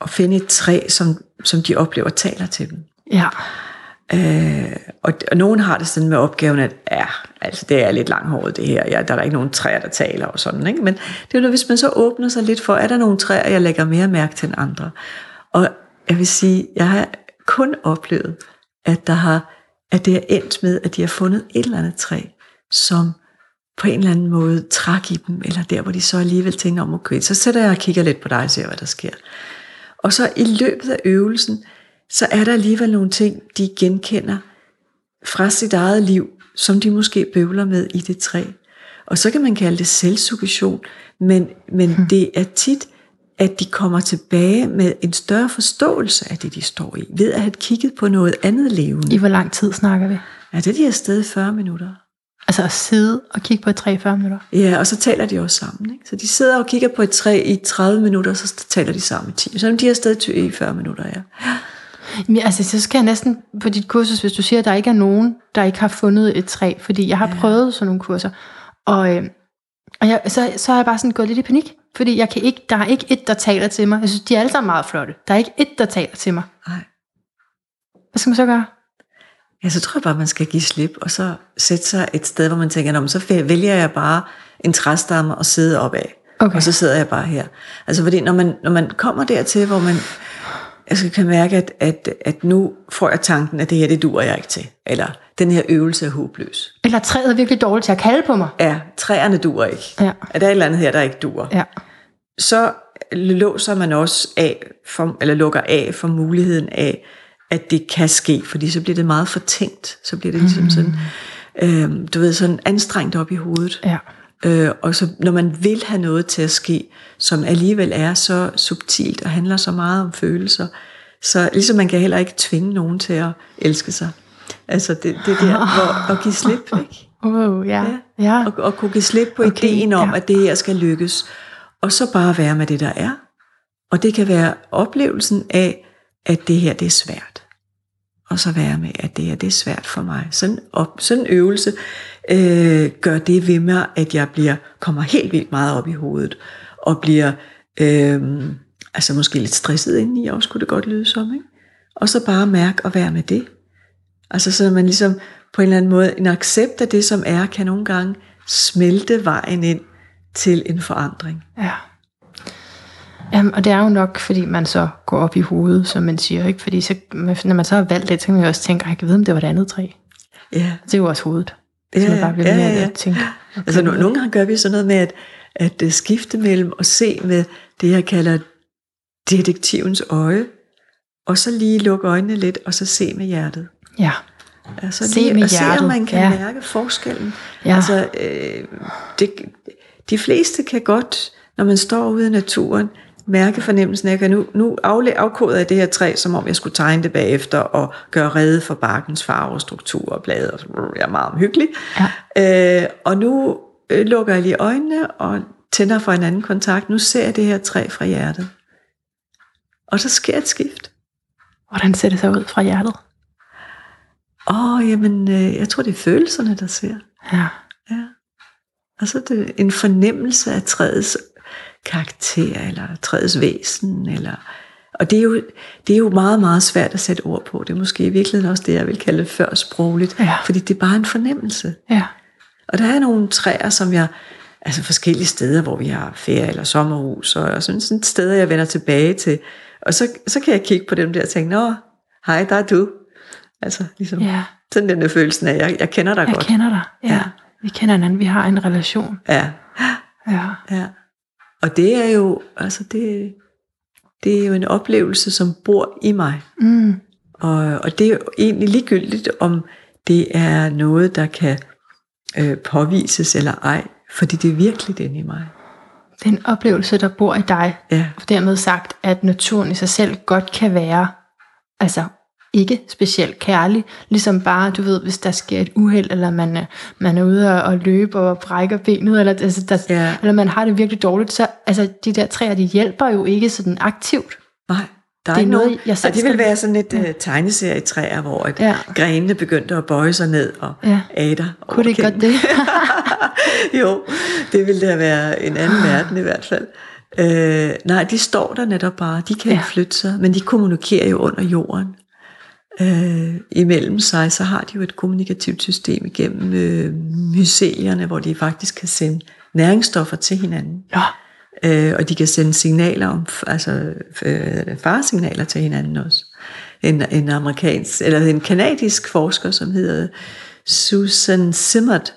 at finde et træ, som, som de oplever taler til dem. Ja, Øh, og, og nogen har det sådan med opgaven, at ja, altså det er lidt langhåret det her, ja, der er ikke nogen træer, der taler og sådan, ikke? men det er jo hvis man så åbner sig lidt for, er der nogle træer, jeg lægger mere mærke til end andre. Og jeg vil sige, jeg har kun oplevet, at der har, at det er endt med, at de har fundet et eller andet træ, som på en eller anden måde træk i dem, eller der, hvor de så alligevel tænker om, okay, så sætter jeg og kigger lidt på dig og ser, hvad der sker. Og så i løbet af øvelsen, så er der alligevel nogle ting, de genkender fra sit eget liv, som de måske bøvler med i det træ. Og så kan man kalde det selvsuggestion, men, men hmm. det er tit, at de kommer tilbage med en større forståelse af det, de står i, ved at have kigget på noget andet levende. i hvor lang tid snakker vi? Ja, det er de afsted i 40 minutter. Altså at sidde og kigge på et træ i 40 minutter. Ja, og så taler de også sammen. Ikke? Så de sidder og kigger på et træ i 30 minutter, og så taler de sammen i 10. Så er de afsted i 40 minutter, ja. Men altså, så skal jeg næsten på dit kursus, hvis du siger, at der ikke er nogen, der ikke har fundet et træ, fordi jeg har prøvet sådan nogle kurser, og, øh, Og jeg, så, så er jeg bare sådan gået lidt i panik, fordi jeg kan ikke, der er ikke et, der taler til mig. Jeg synes, de er alle sammen meget flotte. Der er ikke et, der taler til mig. Nej. Hvad skal man så gøre? Ja, så tror jeg bare, man skal give slip, og så sætte sig et sted, hvor man tænker, Nå, så vælger jeg bare en træstamme og sidde op af. Okay. Og så sidder jeg bare her. Altså fordi når man, når man kommer dertil, hvor man altså, kan mærke, at, at, at nu får jeg tanken, at det her, det duer jeg ikke til. Eller den her øvelse er håbløs. Eller træet er virkelig dårligt til at kalde på mig. Ja, træerne duer ikke. Ja. Er der et eller andet her, der ikke duer? Ja. Så låser man også af, for, eller lukker af for muligheden af, at det kan ske, fordi så bliver det meget fortænkt. Så bliver det ligesom sådan, øh, du ved, sådan anstrengt op i hovedet. Ja. Øh, og så når man vil have noget til at ske, som alligevel er så subtilt og handler så meget om følelser, så ligesom man kan heller ikke tvinge nogen til at elske sig. Altså det, det der, hvor at give slip, ikke? <laughs> Oh, ja. Ja. ja. Og, og kunne give slip på Okay, ideen om, ja. at det her skal lykkes. Og så bare være med det, der er. Og det kan være oplevelsen af, at det her, det er svært. Og så være med, at det her, det er svært for mig. Sådan, op, sådan en øvelse øh, gør det ved mig, at jeg bliver, kommer helt vildt meget op i hovedet. Og bliver øh, altså måske lidt stresset indeni, også kunne det godt lyde som. Ikke? Og så bare mærke og være med det. Altså så man ligesom på en eller anden måde, en accept af det, som er, kan nogle gange smelte vejen ind til en forandring. Ja. Jamen, og det er jo nok, fordi man så går op i hovedet, som man siger, ikke? Fordi så, når man så har valgt det, så kan man jo også tænke, jeg kan vide, om det var det andet træ. Ja, Det er jo også hovedet. Så Ja, man bare bliver ja, ja, ja. at tænke. Okay. altså no, nogle gange gør vi sådan noget med at, at øh, skifte mellem at se med det, jeg kalder detektivens øje, og så lige lukke øjnene lidt, og så se med hjertet. Ja. Altså Se lige med at se, om hjertet, man kan ja. mærke forskellen. Ja. Altså, øh, det, de fleste kan godt, når man står ude i naturen, mærke fornemmelsen af, at nu, nu afkoder jeg det her træ, som om jeg skulle tegne det bagefter, og gøre rede for barkens farve, struktur og blade. Og jeg er meget omhyggelig. Ja. Øh, og nu øh, lukker jeg lige øjnene og tænder for en anden kontakt. Nu ser jeg det her træ fra hjertet. Og så sker et skift. Hvordan ser det så ud fra hjertet? Åh, oh, jamen, øh, jeg tror, det er følelserne, der ser. Ja. Og så er det en fornemmelse af træets karakter, eller træets væsen, eller... Og det er, jo, det er jo meget, meget svært at sætte ord på. Det er måske i virkeligheden også det, jeg vil kalde før sprogligt. Ja. Fordi det er bare en fornemmelse. Ja. Og der er nogle træer, som jeg... Altså forskellige steder, hvor vi har ferie eller sommerhus, og sådan, sådan steder, jeg vender tilbage til. Og så, så kan jeg kigge på dem der og tænke, Nå, hej, der er du. Altså, ligesom, Ja. sådan den der følelsen af, jeg, jeg kender dig Jeg godt. kender dig. Ja. Ja. Vi kender hinanden. Vi har en relation. Ja, Ja. ja. Og det er jo, altså det, det er jo en oplevelse, som bor i mig. Mm. Og, og det er jo egentlig ligegyldigt, om det er noget, der kan øh, påvises eller ej, fordi det er virkelig inde i mig. Det er en oplevelse, der bor i dig. Ja, Og dermed sagt, at naturen i sig selv godt kan være, altså ikke specielt kærlig, ligesom bare, du ved, hvis der sker et uheld, eller man er, man er ude og, og løbe og brækker benet, eller, altså, der, Ja. eller man har det virkelig dårligt, så altså, de der træer, de hjælper jo ikke sådan aktivt. nej. Der Det er noget, nogen, jeg selv og det vil være sådan et ja. tegneserietræer, hvor at Ja. grenene begyndte at bøje sig ned og Ja. ader. Kunne det ikke godt det? <laughs> jo, det ville da være en anden verden i hvert fald. Øh, nej, de står der netop bare. De kan. Ja. ikke flytte sig, men de kommunikerer jo under jorden. Øh, imellem sig, så har de jo et kommunikativt system igennem øh, mycelierne, hvor de faktisk kan sende næringsstoffer til hinanden. Nå, Øh, og de kan sende signaler om, altså øh, faresignaler til hinanden også. En, en amerikansk, eller en kanadisk forsker, som hedder Susan Simmert,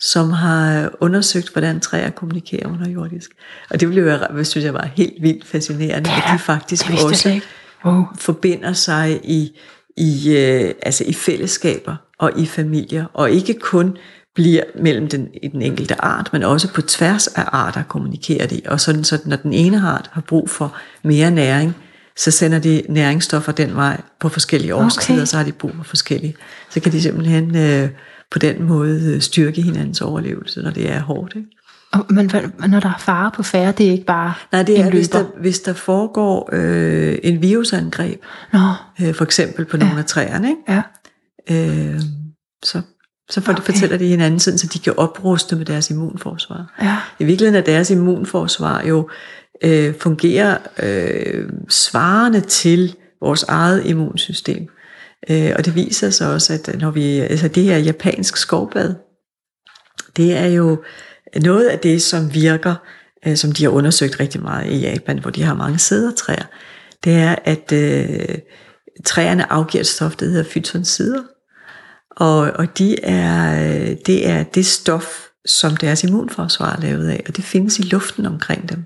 som har undersøgt, hvordan træer kommunikerer underjordisk. Og det blev jeg, synes jeg var helt vildt fascinerende, Ja, at de faktisk også ikke. Wow. forbinder sig i, i, øh, altså i fællesskaber og i familier, og ikke kun bliver mellem den, i den enkelte art, men også på tværs af arter kommunikerer de. Og sådan, så når den ene art har brug for mere næring, så sender de næringsstoffer den vej på forskellige årstider, Okay. så har de brug for forskellige. Så kan de simpelthen øh, på den måde øh, styrke hinandens overlevelse, når det er hårdt. Ikke? Og, men når der er fare på færre, det er ikke bare Nej, det er, hvis der, hvis der foregår øh, en virusangreb, Nå, øh, for eksempel på nogle af træerne, ikke? ja. øh, så, Så for. Okay. fortæller de hinanden, sådan, så de kan opruste med deres immunforsvar. Ja. I virkeligheden er deres immunforsvar jo øh, fungerer øh, svarende til vores eget immunsystem. Øh, og det viser sig også, at når vi, altså det her japansk skovbad, det er jo noget af det, som virker, øh, som de har undersøgt rigtig meget i Japan, hvor de har mange sædertræer, det er, at øh, træerne afgiver et stof, der hedder fytonsider. Og, og de er, øh, det er det stof, som deres immunforsvar er lavet af, og det findes i luften omkring dem.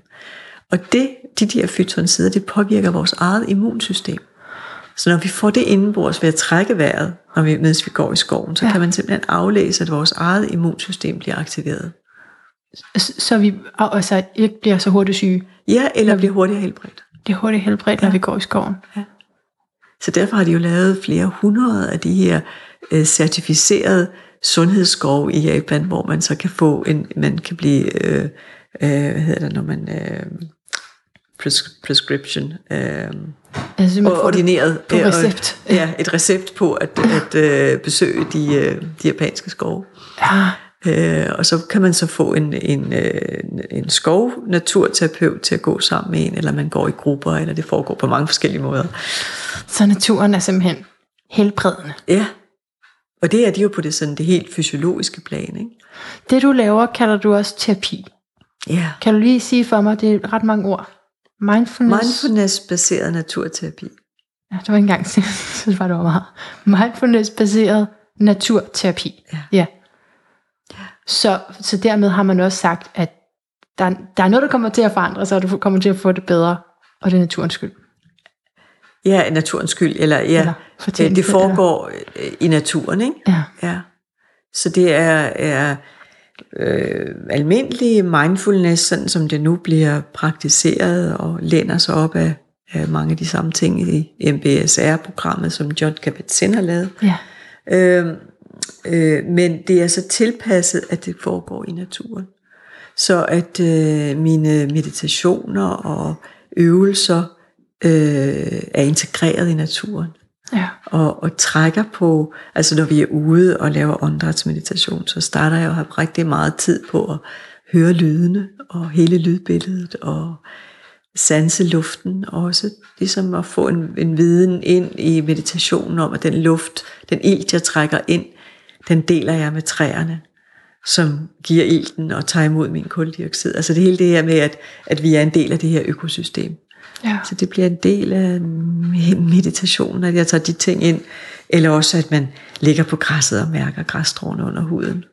Og det, de der fytonsider, det påvirker vores eget immunsystem. Så når vi får det indenbords ved at trække vejret, når vi, mens vi går i skoven, så Ja. ja. kan man simpelthen aflæse, at vores eget immunsystem bliver aktiveret. Så, så vi altså, ikke bliver så hurtigt syge. Ja, eller bliver hurtigt helbredt. Det er hurtigt helbredt, når vi går i skoven. Så derfor har de jo lavet flere hundrede af de her øh, certificerede sundhedsskove i Japan, hvor man så kan få en, man kan blive, øh, øh, hvad hedder det, når man, øh, pres- prescription, øh, Altså, man og ordineret. på øh, og- recept. Ja, et recept på at, at øh, besøge de, øh, de japanske skove. Ja, Øh, og så kan man så få en, en, øh, en skov-naturterapeut til at gå sammen med en, eller man går i grupper, eller det foregår på mange forskellige måder. så naturen er simpelthen helbredende. Ja, og det er de jo på det, sådan, det helt fysiologiske plan. Ikke? Det du laver, kalder du også terapi. Ja. Kan du lige sige for mig, det er ret mange ord. Mindfulness. Mindfulness-baseret naturterapi. Ja, det var ikke engang, <laughs> jeg synes bare, det var meget. Mindfulness-baseret naturterapi. Ja. ja. Så, så dermed har man også sagt, at der, der er noget, der kommer til at forandre sig, og du kommer til at få det bedre, og det er naturens skyld. Ja, naturens skyld, eller ja, Eller eller, fortjeneste, det foregår øh, i naturen, ikke? Ja. Ja. Så det er, er øh, almindelig mindfulness, sådan som det nu bliver praktiseret og læner sig op af, af mange af de samme ting i MBSR-programmet, som John Kabat-Zinn har lavet. ja. Øh, øh, men det er så tilpasset, at det foregår i naturen. Så at øh, mine meditationer og øvelser øh, er integreret i naturen ja. og, og trækker på, altså når vi er ude og laver åndedrætsmeditation, så starter jeg jo have rigtig meget tid på at høre lydene og hele lydbilledet og sanse luften også, ligesom at få en, en viden ind i meditationen om, at den luft, den ilt, jeg trækker ind, den deler jeg med træerne, som giver ilten og tager imod min koldioxid. Altså det hele det her med, at, at vi er en del af det her økosystem. ja. Så det bliver en del af meditationen, at jeg tager de ting ind. Eller også, at man ligger på græsset og mærker græsstråene under huden.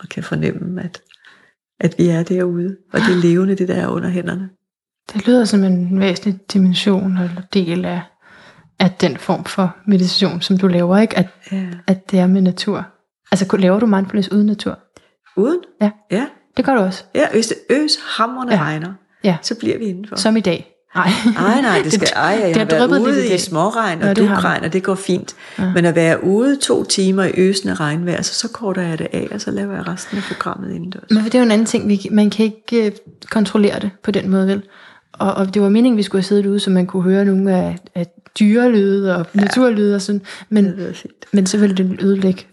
Og kan fornemme, at, at vi er derude. Og det er levende, det der er under hænderne. Det lyder som en væsentlig dimension eller del af, af den form for meditation, som du laver, ikke? At, Ja. at det er med natur. Altså, laver du mindfulness uden natur? Uden? Ja. Ja. Det gør du også. Ja, hvis det øs hammerne Ja. regner, Ja. så bliver vi indenfor. Som i dag. Nej. Ej, nej, det <laughs> skal, ej, jeg det har har været i ude i dag. småregn og dugregn, og det går fint. Ja. Men at være ude to timer i øsende regnvejr, så, så korter jeg det af, og så laver jeg resten af programmet indendørs. Men det er jo en anden ting. Vi, man kan ikke øh, kontrollere det på den måde, vel? Og, og det var meningen, vi skulle have siddet ude, så man kunne høre nogle af, af dyrelyde og naturlyde og sådan. Men, Det men så ville det ødelægge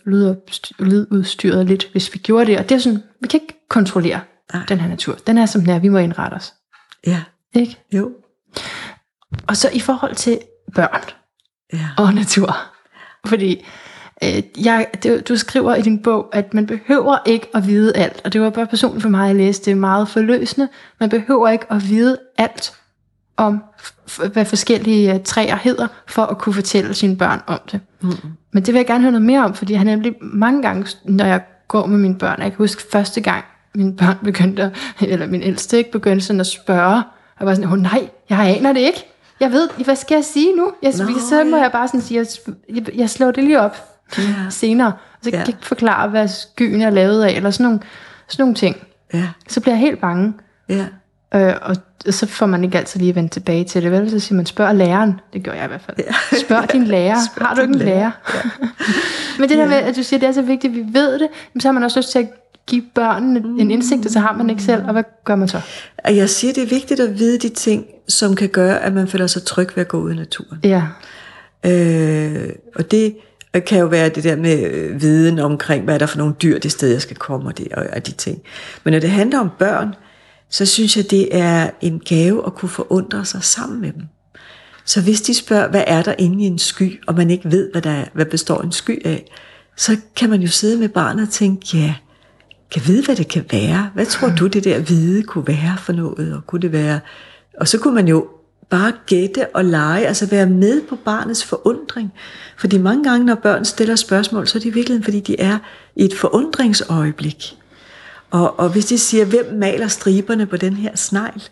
lydudstyret lidt, hvis vi gjorde det. Og det er sådan, vi kan ikke kontrollere Nej. den her natur. Den er som den er. Vi må indrette os. Ja, Ikke? jo. Og så i forhold til børn Ja. og natur. Fordi øh, jeg, det, du skriver i din bog, at man behøver ikke at vide alt. Og det var bare personligt for mig at læse. Det er meget forløsende. Man behøver ikke at vide alt om, hvad forskellige øh, træer hedder, for at kunne fortælle sine børn om det. Mm. Men det vil jeg gerne høre noget mere om, fordi han nemlig mange gange, når jeg går med mine børn, jeg kan huske første gang, mine børn <laughs> begyndte, at- eller min ældste ikke begyndte sådan at spørge, og var sådan, oh, nej, jeg aner det ikke. Jeg ved, hvad skal jeg sige nu? Jeg, Nå, så må jeg bare sådan sige, jeg, jeg, jeg slår det lige op Ja. senere. Og så kan Ja. jeg ikke forklare, hvad skyen er lavet af, eller sådan nogle, sådan nogle ting. Ja, Så bliver jeg helt bange. ja. Øh, og så får man ikke altid lige vendt tilbage til det, vel? Så siger man, spørg læreren. Det gør jeg i hvert fald. Ja. Spørg din <laughs> lærer. Spørg har du ikke en lærer? lærer. <laughs> Men det der Ja. med, at du siger, det er så vigtigt, at vi ved det, men så har man også lyst til at give børnene en indsigt, og så har man ikke selv. Og hvad gør man så? Jeg siger, det er vigtigt at vide de ting, som kan gøre, at man føler sig tryg ved at gå ud i naturen. Ja, Øh, og det kan jo være det der med øh, viden omkring, hvad er der for nogle dyr det sted, jeg skal komme, og, det, og, og de ting. Men når det handler om børn, så synes jeg, det er en gave at kunne forundre sig sammen med dem. Så hvis de spørger, hvad er der inde i en sky, og man ikke ved, hvad, der er, hvad består en sky af, så kan man jo sidde med barnet og tænke, ja, kan vide, hvad det kan være. Hvad tror du, det der hvide kunne være for noget? Og, kunne det være? og så kunne man jo bare gætte og lege, altså være med på barnets forundring. Fordi mange gange, når børn stiller spørgsmål, så er det i virkeligheden, fordi de er i et forundringsøjeblik. Og, og hvis de siger, hvem maler striberne på den her snegl?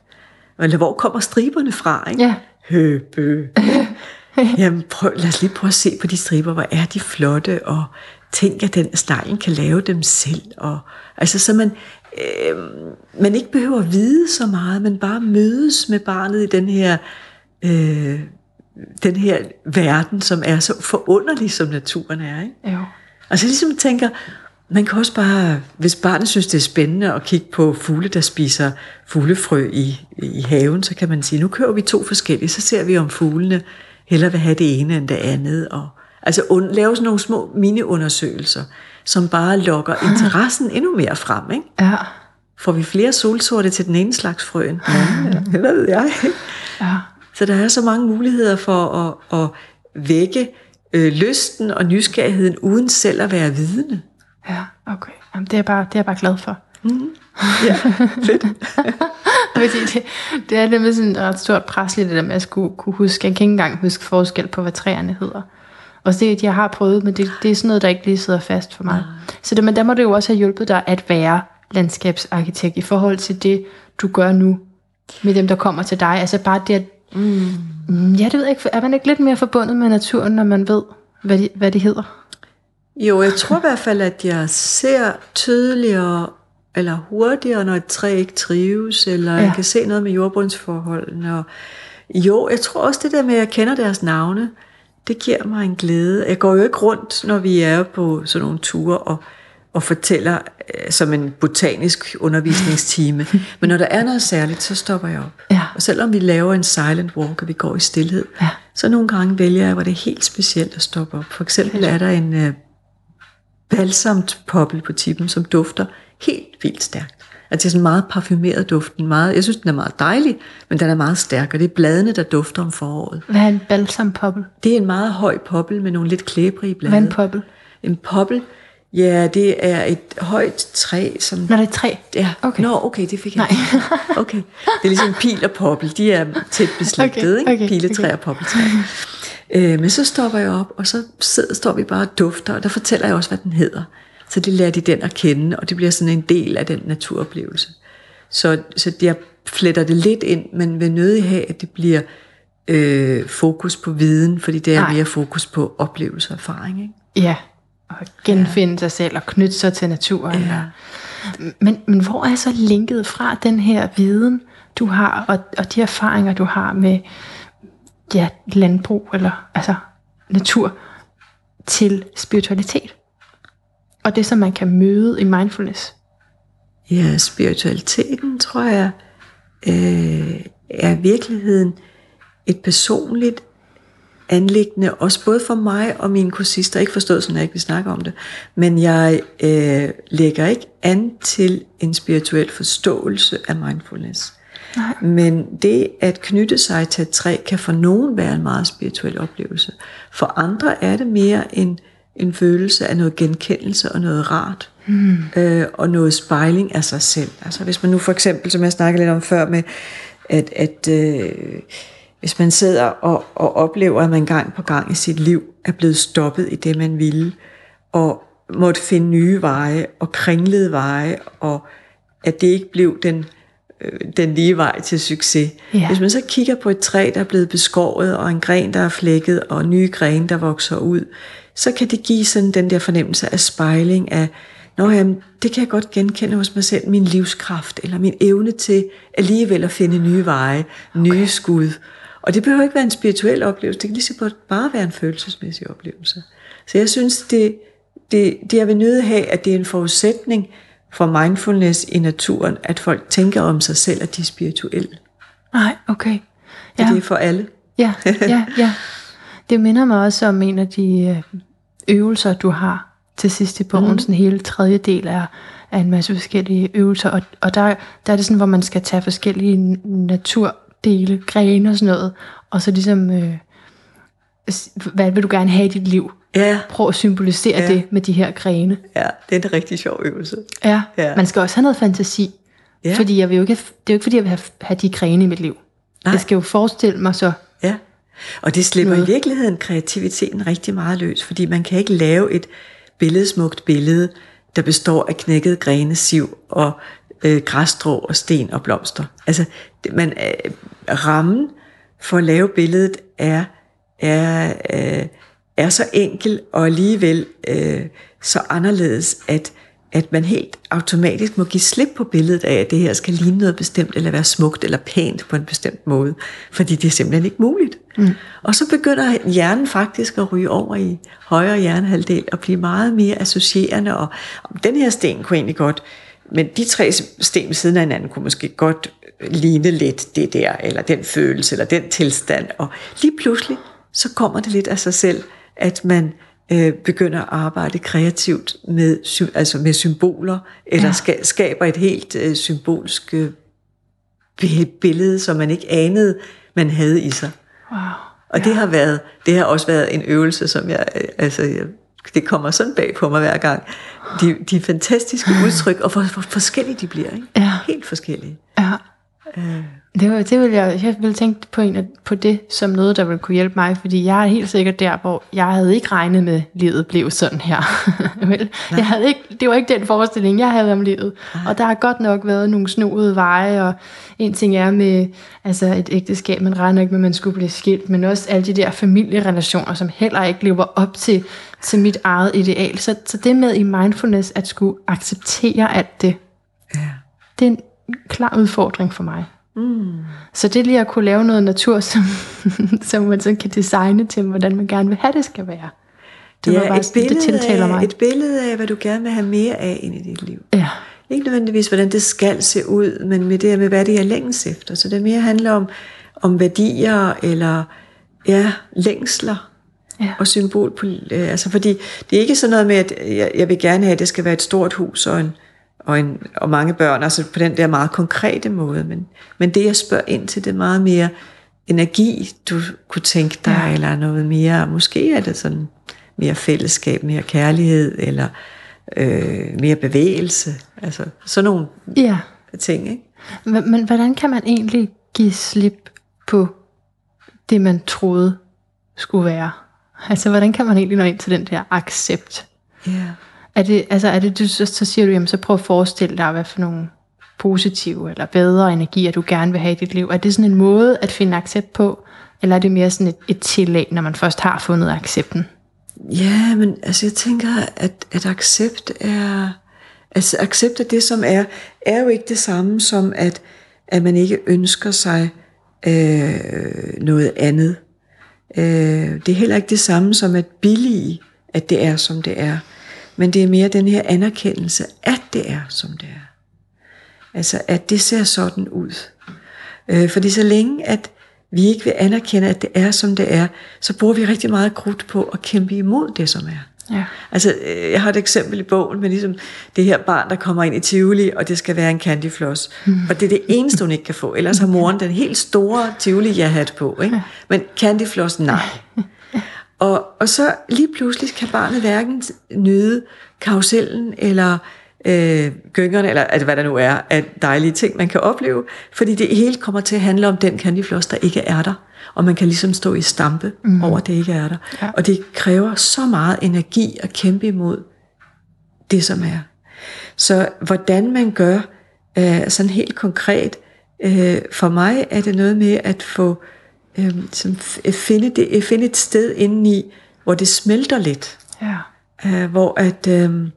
Eller hvor kommer striberne fra? Ikke? Ja. Høbø. <laughs> Jamen, prøv, lad os lige prøve at se på de striber. Hvor er de flotte, og tænk, at den sneglen kan lave dem selv. Og, altså, så man, øh, man ikke behøver at vide så meget, men bare mødes med barnet i den her, øh, den her verden, som er så forunderlig, som naturen er. Ikke? Jo. Altså ligesom tænker, man kan også bare, hvis barnet synes, det er spændende at kigge på fugle, der spiser fuglefrø i, i haven, så kan man sige, nu kører vi to forskellige, så ser vi om fuglene hellere vil have det ene end det andet. Og, altså un, lave sådan nogle små mini-undersøgelser, som bare lokker interessen endnu mere frem. Ikke? Ja. Får vi flere solsorte til den ene slags frøen? Ja, <laughs> det ved jeg. Ja. Så der er så mange muligheder for at, at vække øh, lysten og nysgerrigheden, uden selv at være vidne. Ja, okay. Jamen, det, er bare, det er jeg bare glad for. <laughs> Ja, fedt. <laughs> Fordi det, det er nemlig sådan et ret stort pres lige det der med at skulle kunne huske. Jeg kan ikke engang huske forskel på, hvad træerne hedder. Og det, jeg har prøvet, men det, det er sådan noget, der ikke lige sidder fast for mig. Så det, men der må det jo også have hjulpet dig at være landskabsarkitekt i forhold til det, du gør nu med dem, der kommer til dig. Altså bare det, at, mm. ja, det ved jeg ikke, er man ikke lidt mere forbundet med naturen, når man ved, hvad de, hvad de hedder? Jo, jeg tror i hvert fald, at jeg ser tydeligere eller hurtigere, når et træ ikke trives, eller ja. jeg kan se noget med jordbundsforholdene. Og jo, jeg tror også det der med, at jeg kender deres navne, det giver mig en glæde. Jeg går jo ikke rundt, når vi er på sådan nogle ture, og, og fortæller øh, som en botanisk undervisningstime. <laughs> Men når der er noget særligt, så stopper jeg op. Ja. Og selvom vi laver en silent walk, og vi går i stillhed, Ja. så nogle gange vælger jeg, hvor det er helt specielt at stoppe op. For eksempel er der en øh, balsamt poppel på tippen, som dufter helt vildt stærkt. Altså det er sådan meget parfumeret duften. Meget, jeg synes, den er meget dejlig, men den er meget stærk, og det er bladene, der dufter om foråret. Hvad er en balsampoppel? Det er en meget høj poppel med nogle lidt klæbrige blade. Hvad er en poppel? En poppel, ja, det er et højt træ, som... Når det er træ? Ja, Okay. Nå, okay, det fik jeg Nej. Okay. Det er ligesom pil og poppel, de er tæt beslægtet, Okay, ikke? okay, Piletræ okay. og poppeltræ. Øh, men så stopper jeg op, og så sidder, står vi bare og dufter, og der fortæller jeg også, hvad den hedder. Så det lærer de den at kende, og det bliver sådan en del af den naturoplevelse. Så, så jeg fletter det lidt ind, men vil nødig have, at det bliver øh, fokus på viden, fordi det er Nej. mere fokus på oplevelse og erfaring. Ikke? Ja, og genfinde ja. sig selv og knytte sig til naturen. Ja. Og, men, men hvor er så linket fra den her viden, du har, og, og de erfaringer, du har med ja, landbrug, eller altså natur, til spiritualitet? Og det, som man kan møde i mindfulness. Ja, spiritualiteten, tror jeg, øh, er i virkeligheden et personligt anlæggende, også både for mig og mine kursister, ikke forstået sådan, at jeg ikke vil snakke om det, men jeg øh, lægger ikke an til en spirituel forståelse af mindfulness. Nej. Men det at knytte sig til et træ, kan for nogen være en meget spirituel oplevelse. For andre er det mere en, en følelse af noget genkendelse og noget rart. Mm. Øh, og noget spejling af sig selv. Altså hvis man nu for eksempel, som jeg snakkede lidt om før med, at, at øh, hvis man sidder og, og oplever, at man gang på gang i sit liv er blevet stoppet i det, man ville, og måtte finde nye veje og kringlede veje, og at det ikke blev den, øh, den lige vej til succes. Ja. Hvis man så kigger på et træ, der er blevet beskåret, og en gren, der er flækket, og nye grene, der vokser ud, så kan det give sådan den der fornemmelse af spejling af, Nå jamen, det kan jeg godt genkende hos mig selv, min livskraft, eller min evne til alligevel at finde nye veje, nye okay. skud. Og det behøver ikke være en spirituel oplevelse, det kan lige så godt bare være en følelsesmæssig oplevelse. Så jeg synes, det, det, det jeg vil nøde have, at det er en forudsætning for mindfulness i naturen, at folk tænker om sig selv, at de er spirituelle. Nej, okay. Ja. Ja, Det er for alle. ja, ja, ja. <laughs> Det minder mig også om en af de øh, øvelser, du har til sidst i bogen. Mm. Sådan hele tredje del er, er en masse forskellige øvelser. Og, og der, der er det sådan, hvor man skal tage forskellige naturdele, grene og sådan noget. Og så ligesom, øh, hvad vil du gerne have i dit liv? Ja, Prøv at symbolisere Ja. det med de her grene. ja, det er en rigtig sjov øvelse. Ja. Ja. Man skal også have noget fantasi. Ja. Fordi jeg vil jo ikke, det er jo ikke, fordi jeg vil have, have de grene i mit liv. Nej. Jeg skal jo forestille mig så, Ja, og det slipper Noget. i virkeligheden kreativiteten rigtig meget løs, fordi man kan ikke lave et billedsmukt billede, der består af knækket grene, siv og øh, græsstrå og sten og blomster. Altså, det, man, øh, rammen for at lave billedet er, er, øh, er så enkel og alligevel øh, så anderledes, at, at man helt automatisk må give slip på billedet af, at det her skal ligne noget bestemt, eller være smukt eller pænt på en bestemt måde, fordi det er simpelthen ikke muligt. Mm. Og så begynder hjernen faktisk at ryge over i højre hjernehalvdel og blive meget mere associerende, og, den her sten kunne egentlig godt, men de tre sten ved siden af hinanden kunne måske godt ligne lidt det der, eller den følelse, eller den tilstand, og lige pludselig, så kommer det lidt af sig selv, at man øh, begynder at arbejde kreativt med, altså med symboler, eller ja. ska- skaber et helt øh, symbolsk øh, bi- billede, som man ikke anede, man havde i sig. wow. Og ja. det har været, det har også været en øvelse, som jeg, øh, altså, jeg, det kommer sådan bag på mig hver gang. De, de fantastiske udtryk, og hvor, hvor forskellige de bliver, ikke? Ja. Helt forskellige. Ja. Det, var, det vil jeg, jeg ville tænke på, en, på det som noget, der ville kunne hjælpe mig, fordi jeg er helt sikkert der, hvor jeg havde ikke regnet med, at livet blev sådan her. <laughs> Vel? jeg havde ikke, det var ikke den forestilling, jeg havde om livet. Og der har godt nok været nogle snoede veje, og en ting er med altså et ægteskab, man regner ikke med, at man skulle blive skilt, men også alle de der familierelationer, som heller ikke lever op til, til mit eget ideal. Så, så det med i mindfulness, at skulle acceptere alt det, Ja. det er en klar udfordring for mig. Mm. Så det lige at kunne lave noget natur, <laughs> som, som man så kan designe til, hvordan man gerne vil have, det skal være. Det, var ja, bare, et sådan, det billede, tiltaler af, mig. et billede af, hvad du gerne vil have mere af ind i dit liv. Ja, Ikke nødvendigvis, hvordan det skal se ud, men med det med, hvad det er længes efter. Så det mere handler om, om værdier, eller ja, længsler, Ja. og symbol på, øh, altså fordi det er ikke sådan noget med, at jeg, jeg vil gerne have, at det skal være et stort hus og, en, og, en, og mange børn, altså på den der meget konkrete måde, men, men det jeg spørger ind til, det er meget mere energi, du kunne tænke dig, ja. eller noget mere, måske er det sådan mere fællesskab, mere kærlighed, eller øh, mere bevægelse, altså sådan nogle ja. ting, ikke? Men, men hvordan kan man egentlig give slip på det, man troede skulle være? Altså, hvordan kan man egentlig nå ind til den der accept? Ja. Er det, altså, er det du, så, så siger du, jamen, så prøv at forestille dig, hvad for nogle positive eller bedre energier, du gerne vil have i dit liv. Er det sådan en måde at finde accept på, eller er det mere sådan et, et tillæg, når man først har fundet accepten? Ja, men altså jeg tænker, at, at accept er... Altså accept af det, som er, er jo ikke det samme som, at, at man ikke ønsker sig øh, noget andet. Øh, det er heller ikke det samme som at billige, at det er, som det er. Men det er mere den her anerkendelse, at det er, som det er. Altså, at det ser sådan ud. Øh, fordi så længe, at vi ikke vil anerkende, at det er, som det er, så bruger vi rigtig meget krudt på at kæmpe imod det, som er. Ja. Altså, øh, jeg har et eksempel i bogen med ligesom det her barn, der kommer ind i Tivoli, og det skal være en candyfloss. Mm. Og det er det eneste, hun ikke kan få. Ellers har moren den helt store Tivoli-ja-hat på. Ikke? Men candyfloss, nej. <laughs> Og, og så lige pludselig kan barnet hverken nyde karusellen eller øh, gyngerne, eller altså, hvad der nu er af dejlige ting, man kan opleve, fordi det hele kommer til at handle om den candyfloss, der ikke er der. Og man kan ligesom stå i stampe mm. over, at det ikke er der. Ja. Og det kræver så meget energi at kæmpe imod det, som er. Så hvordan man gør øh, sådan helt konkret, øh, for mig er det noget med at få øh, som f- finde, det, finde et sted indeni, hvor det smelter lidt. Ja. Øh, hvor at øh,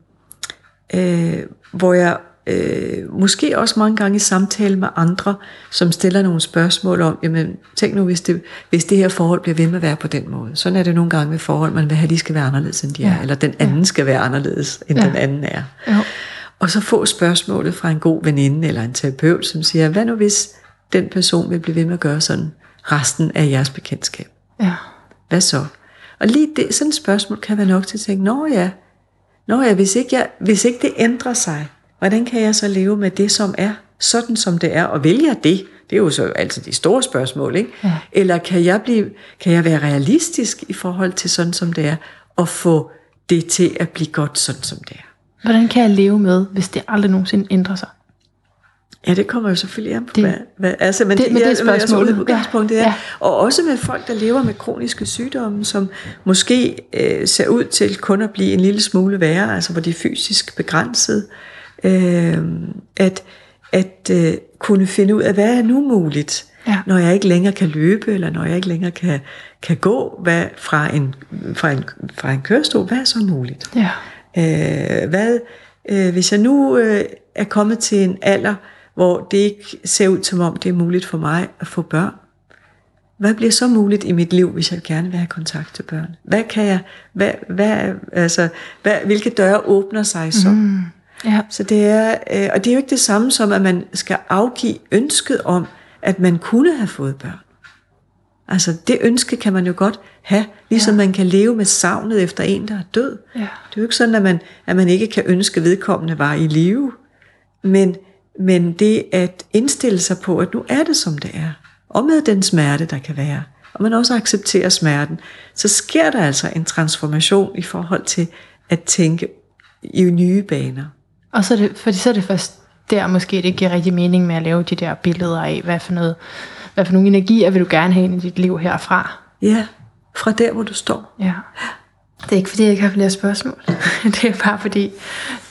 øh, hvor jeg øh, måske også mange gange i samtale med andre, som stiller nogle spørgsmål om, jamen tænk nu, hvis det, hvis det her forhold bliver ved med at være på den måde. Sådan er det nogle gange med forhold, man vil have, de skal være anderledes, end de er, Ja. eller den anden skal være anderledes, end Ja. den anden er. Jo. Og så få spørgsmålet fra en god veninde eller en terapeut, som siger, hvad nu hvis den person vil blive ved med at gøre sådan resten af jeres bekendtskab? Ja. Hvad så? Og lige det, sådan et spørgsmål kan være nok til at tænke, nå ja, nå ja hvis, ikke jeg, hvis ikke det ændrer sig, hvordan kan jeg så leve med det, som er sådan, som det er, og vælger det? Det er jo så altid de store spørgsmål, ikke? Ja. Eller kan jeg, blive, kan jeg være realistisk i forhold til sådan, som det er, og få det til at blive godt sådan, som det er? Hvordan kan jeg leve med, hvis det aldrig nogensinde ændrer sig? Ja, det kommer jo selvfølgelig an på, det, hvad, hvad, altså, men det, det, med det spørgsmål. Udgangspunktet ja. er. Og også med folk, der lever med kroniske sygdomme, som måske øh, ser ud til kun at blive en lille smule værre, altså hvor de er fysisk begrænset, øh, at, at øh, kunne finde ud af, hvad er nu muligt, ja. når jeg ikke længere kan løbe, eller når jeg ikke længere kan, kan gå hvad, fra, en, fra, en, fra en kørestol, hvad er så muligt? Ja. Øh, hvad, øh, hvis jeg nu øh, er kommet til en alder, hvor det ikke ser ud som om, det er muligt for mig at få børn. Hvad bliver så muligt i mit liv, hvis jeg gerne vil have kontakt til børn? Hvad kan jeg, hvad, hvad, altså, hvad, hvilke døre åbner sig så? Mm, ja. Så det er, øh, og det er jo ikke det samme som, at man skal afgive ønsket om, at man kunne have fået børn. Altså det ønske kan man jo godt have, ligesom ja. man kan leve med savnet efter en, der er død. Ja. Det er jo ikke sådan, at man, at man ikke kan ønske, at vedkommende var i live. Men men det at indstille sig på, at nu er det som det er, og med den smerte, der kan være, og man også accepterer smerten, så sker der altså en transformation i forhold til at tænke i nye baner. Og så er det, fordi så er det først der måske, det giver rigtig mening med at lave de der billeder af, hvad for, noget, hvad for nogle energier vil du gerne have ind i dit liv herfra. Ja, fra der, hvor du står. Ja. Det er ikke fordi, jeg ikke har flere spørgsmål. <laughs> det er bare fordi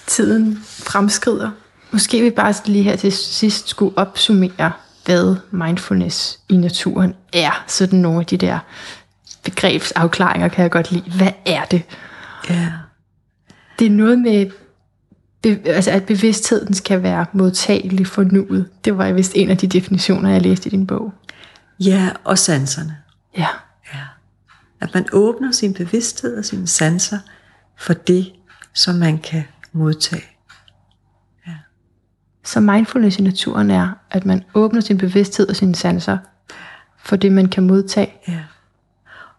tiden fremskrider. Måske vi bare lige her til sidst skulle opsummere, hvad mindfulness i naturen er. Sådan nogle af de der begrebsafklaringer kan jeg godt lide. Hvad er det? Ja. Det er noget med, altså at bevidstheden skal være modtagelig for nuet. Det var vist en af de definitioner, jeg læste i din bog. Ja, og sanserne. Ja. ja. At man åbner sin bevidsthed og sine sanser for det, som man kan modtage. Så mindfulness i naturen er, at man åbner sin bevidsthed og sine sanser for det, man kan modtage. Ja.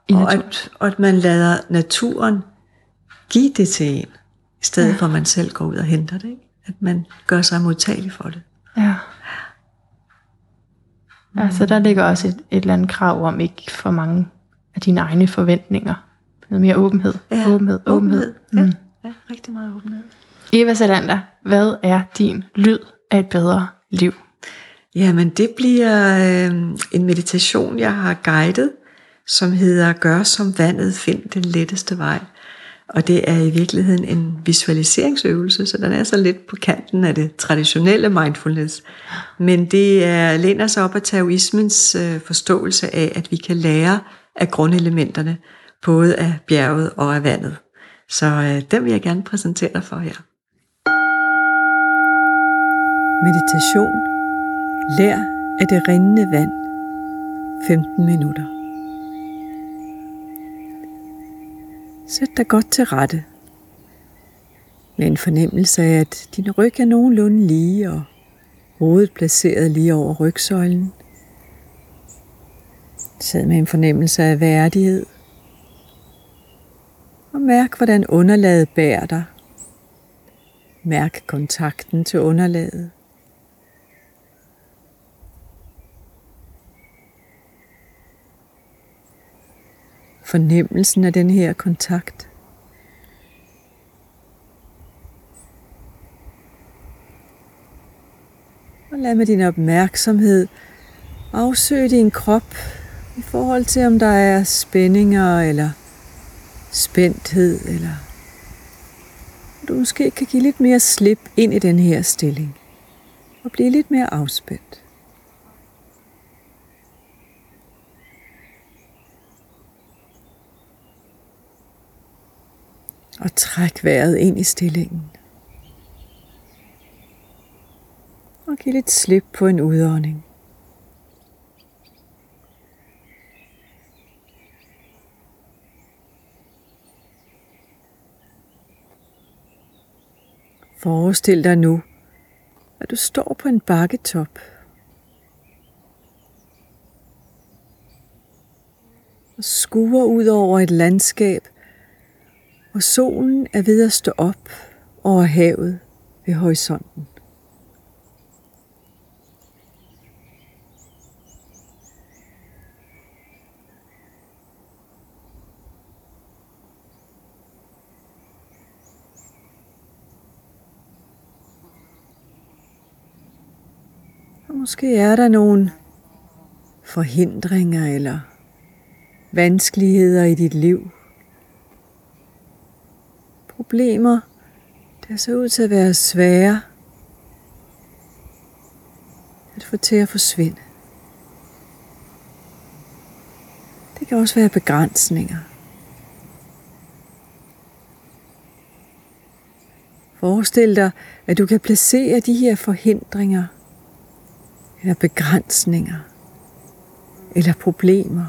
I og, at, og at man lader naturen give det til en, i stedet ja. for at man selv går ud og henter det. Ikke? At man gør sig modtagelig for det. Ja. Ja, så der ligger også et, et eller andet krav om ikke for mange af dine egne forventninger. Noget mere åbenhed. Ja, åbenhed, åbenhed. åbenhed. Mm. Ja, ja, rigtig meget åbenhed. Eva Salander, hvad er din lyd af et bedre liv? Jamen det bliver øh, en meditation, jeg har guidet, som hedder Gør som vandet, find den letteste vej. Og det er i virkeligheden en visualiseringsøvelse, så den er så lidt på kanten af det traditionelle mindfulness. Men det er, læner sig op af taoismens øh, forståelse af, at vi kan lære af grundelementerne, både af bjerget og af vandet. Så øh, den vil jeg gerne præsentere dig for her. Meditation. Lær af det rindende vand. 15 minutter. Sæt dig godt til rette. Med en fornemmelse af, at din ryg er nogenlunde lige, og hovedet placeret lige over rygsøjlen. Sæd med en fornemmelse af værdighed. Og mærk, hvordan underlaget bærer dig. Mærk kontakten til underlaget. Fornemmelsen af den her kontakt. Og lad med din opmærksomhed afsøge din krop i forhold til, om der er spændinger eller spændthed, eller du måske kan give lidt mere slip ind i den her stilling og blive lidt mere afspændt. Træk vejret ind i stillingen. Og giv lidt slip på en udånding. Forestil dig nu, at du står på en bakketop. og skuer ud over et landskab, hvor solen er ved at stå op over havet ved horisonten. Og måske er der nogle forhindringer eller vanskeligheder i dit liv. Problemer, der ser ud til at være svære at få til at forsvinde. Det kan også være begrænsninger. Forestil dig, at du kan placere de her forhindringer eller begrænsninger eller problemer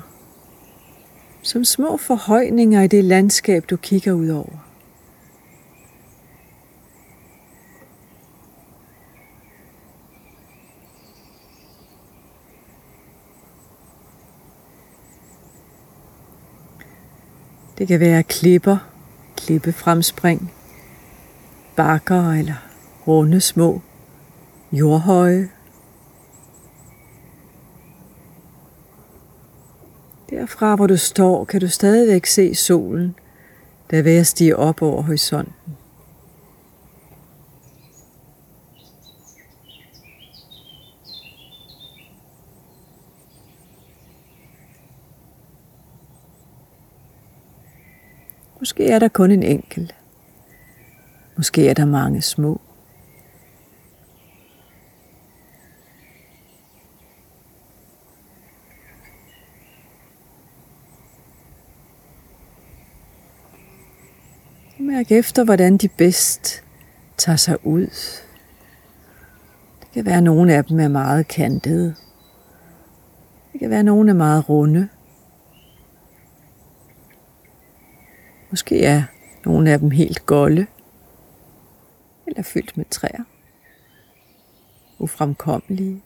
som små forhøjninger i det landskab, du kigger ud over. Det kan være klipper, klippefremspring, bakker eller runde små, jordhøje. Derfra hvor du står, kan du stadigvæk se solen, der er ved at stige op over horisonten. Måske er der kun en enkelt. Måske er der mange små. Mærk efter, hvordan de bedst tager sig ud. Det kan være, at nogle af dem er meget kantede. Det kan være, at nogle er meget runde. Måske er nogle af dem helt golde eller fyldt med træer. Ufremkommelige.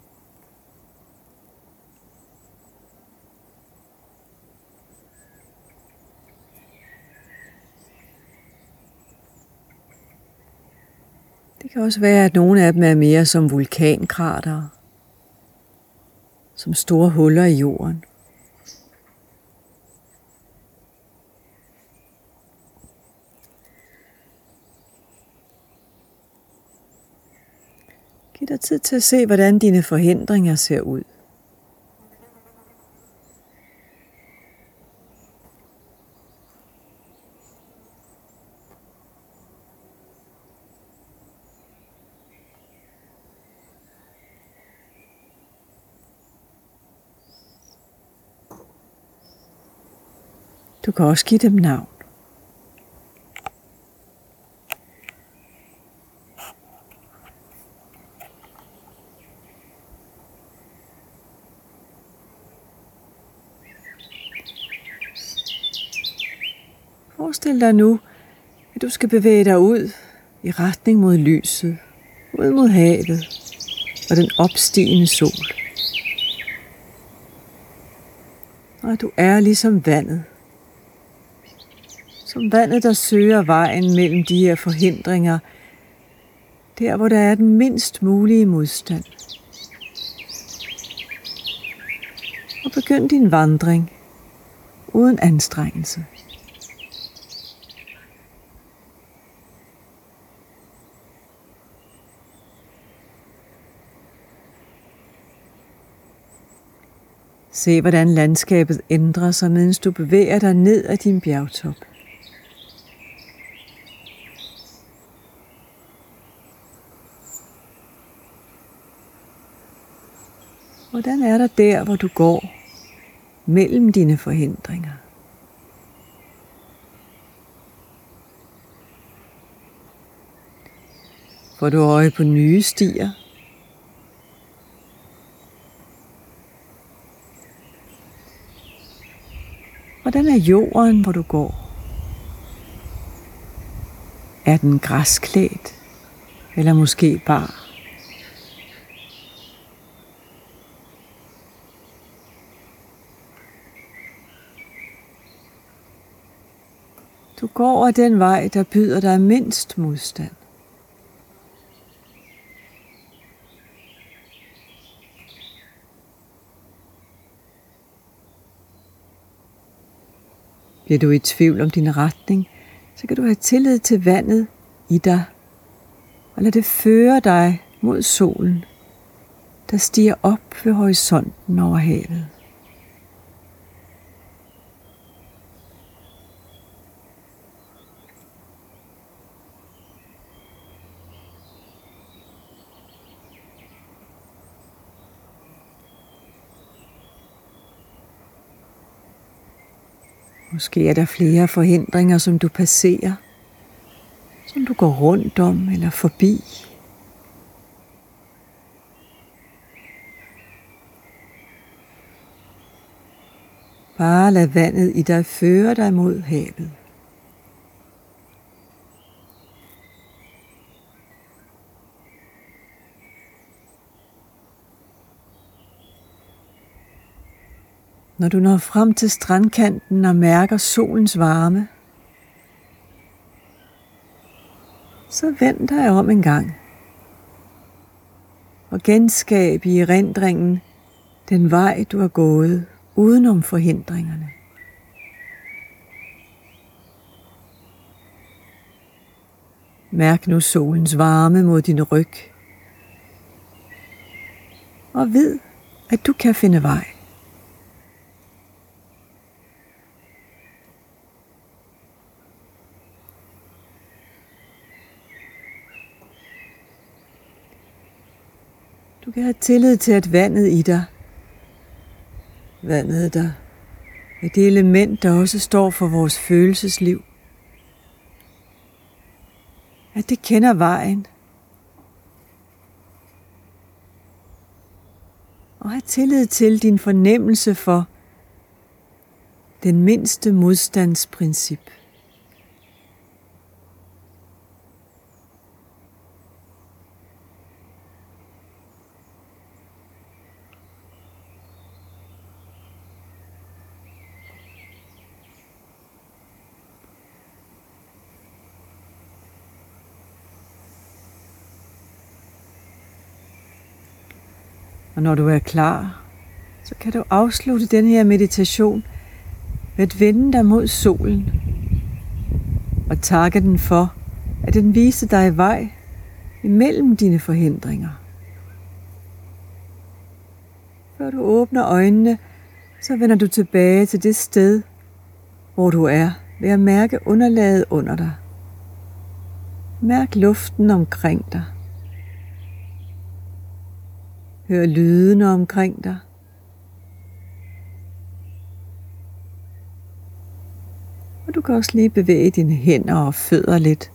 Det kan også være, at nogle af dem er mere som vulkankrater, som store huller i jorden. Giv dig tid til at se, hvordan dine forhindringer ser ud. Du kan også give dem navn. Forestil dig nu, at du skal bevæge dig ud i retning mod lyset, ud mod havet og den opstigende sol. Og at du er ligesom vandet. Som vandet, der søger vejen mellem de her forhindringer, der hvor der er den mindst mulige modstand. Og begynd din vandring uden anstrengelse. Se, hvordan landskabet ændrer sig, mens du bevæger dig ned ad din bjergtop. Hvordan er der der, hvor du går mellem dine forhindringer? Får du øje på nye stier? Hvordan er jorden, hvor du går? Er den græsklædt? Eller måske bare Du går ad den vej, der byder dig mindst modstand. Bliver du i tvivl om din retning, så kan du have tillid til vandet i dig, og lad det føre dig mod solen, der stiger op ved horisonten over havet. Måske er der flere forhindringer, som du passerer, som du går rundt om eller forbi. Bare lad vandet i dig føre dig mod havet. Når du når frem til strandkanten og mærker solens varme, så vend dig om en gang og genskab i erindringen den vej, du har gået udenom forhindringerne. Mærk nu solens varme mod din ryg. Og vid, at du kan finde vej. Kan have tillid til, at vandet i dig, vandet der er det element, der også står for vores følelsesliv, at det kender vejen, og have tillid til din fornemmelse for den mindste modstandsprincip. Når du er klar, så kan du afslutte den her meditation ved at vende dig mod solen og takke den for, at den viste dig vej imellem dine forhindringer. Før du åbner øjnene, så vender du tilbage til det sted, hvor du er, ved at mærke underlaget under dig. Mærk luften omkring dig. Hør lydene omkring dig. Og du kan også lige bevæge dine hænder og fødder lidt,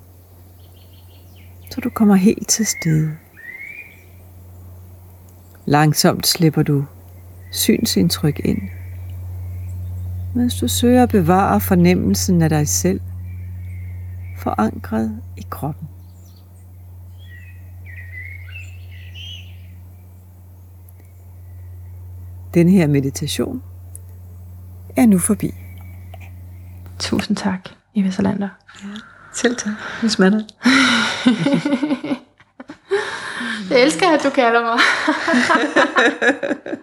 så du kommer helt til stede. Langsomt slipper du synsindtryk ind, mens du søger at bevare fornemmelsen af dig selv, forankret i kroppen. Den her meditation er nu forbi. Tusind tak, Eva Salander. Ja, selv tak, Miss <laughs> Manna. Jeg elsker, at du kalder mig. <laughs>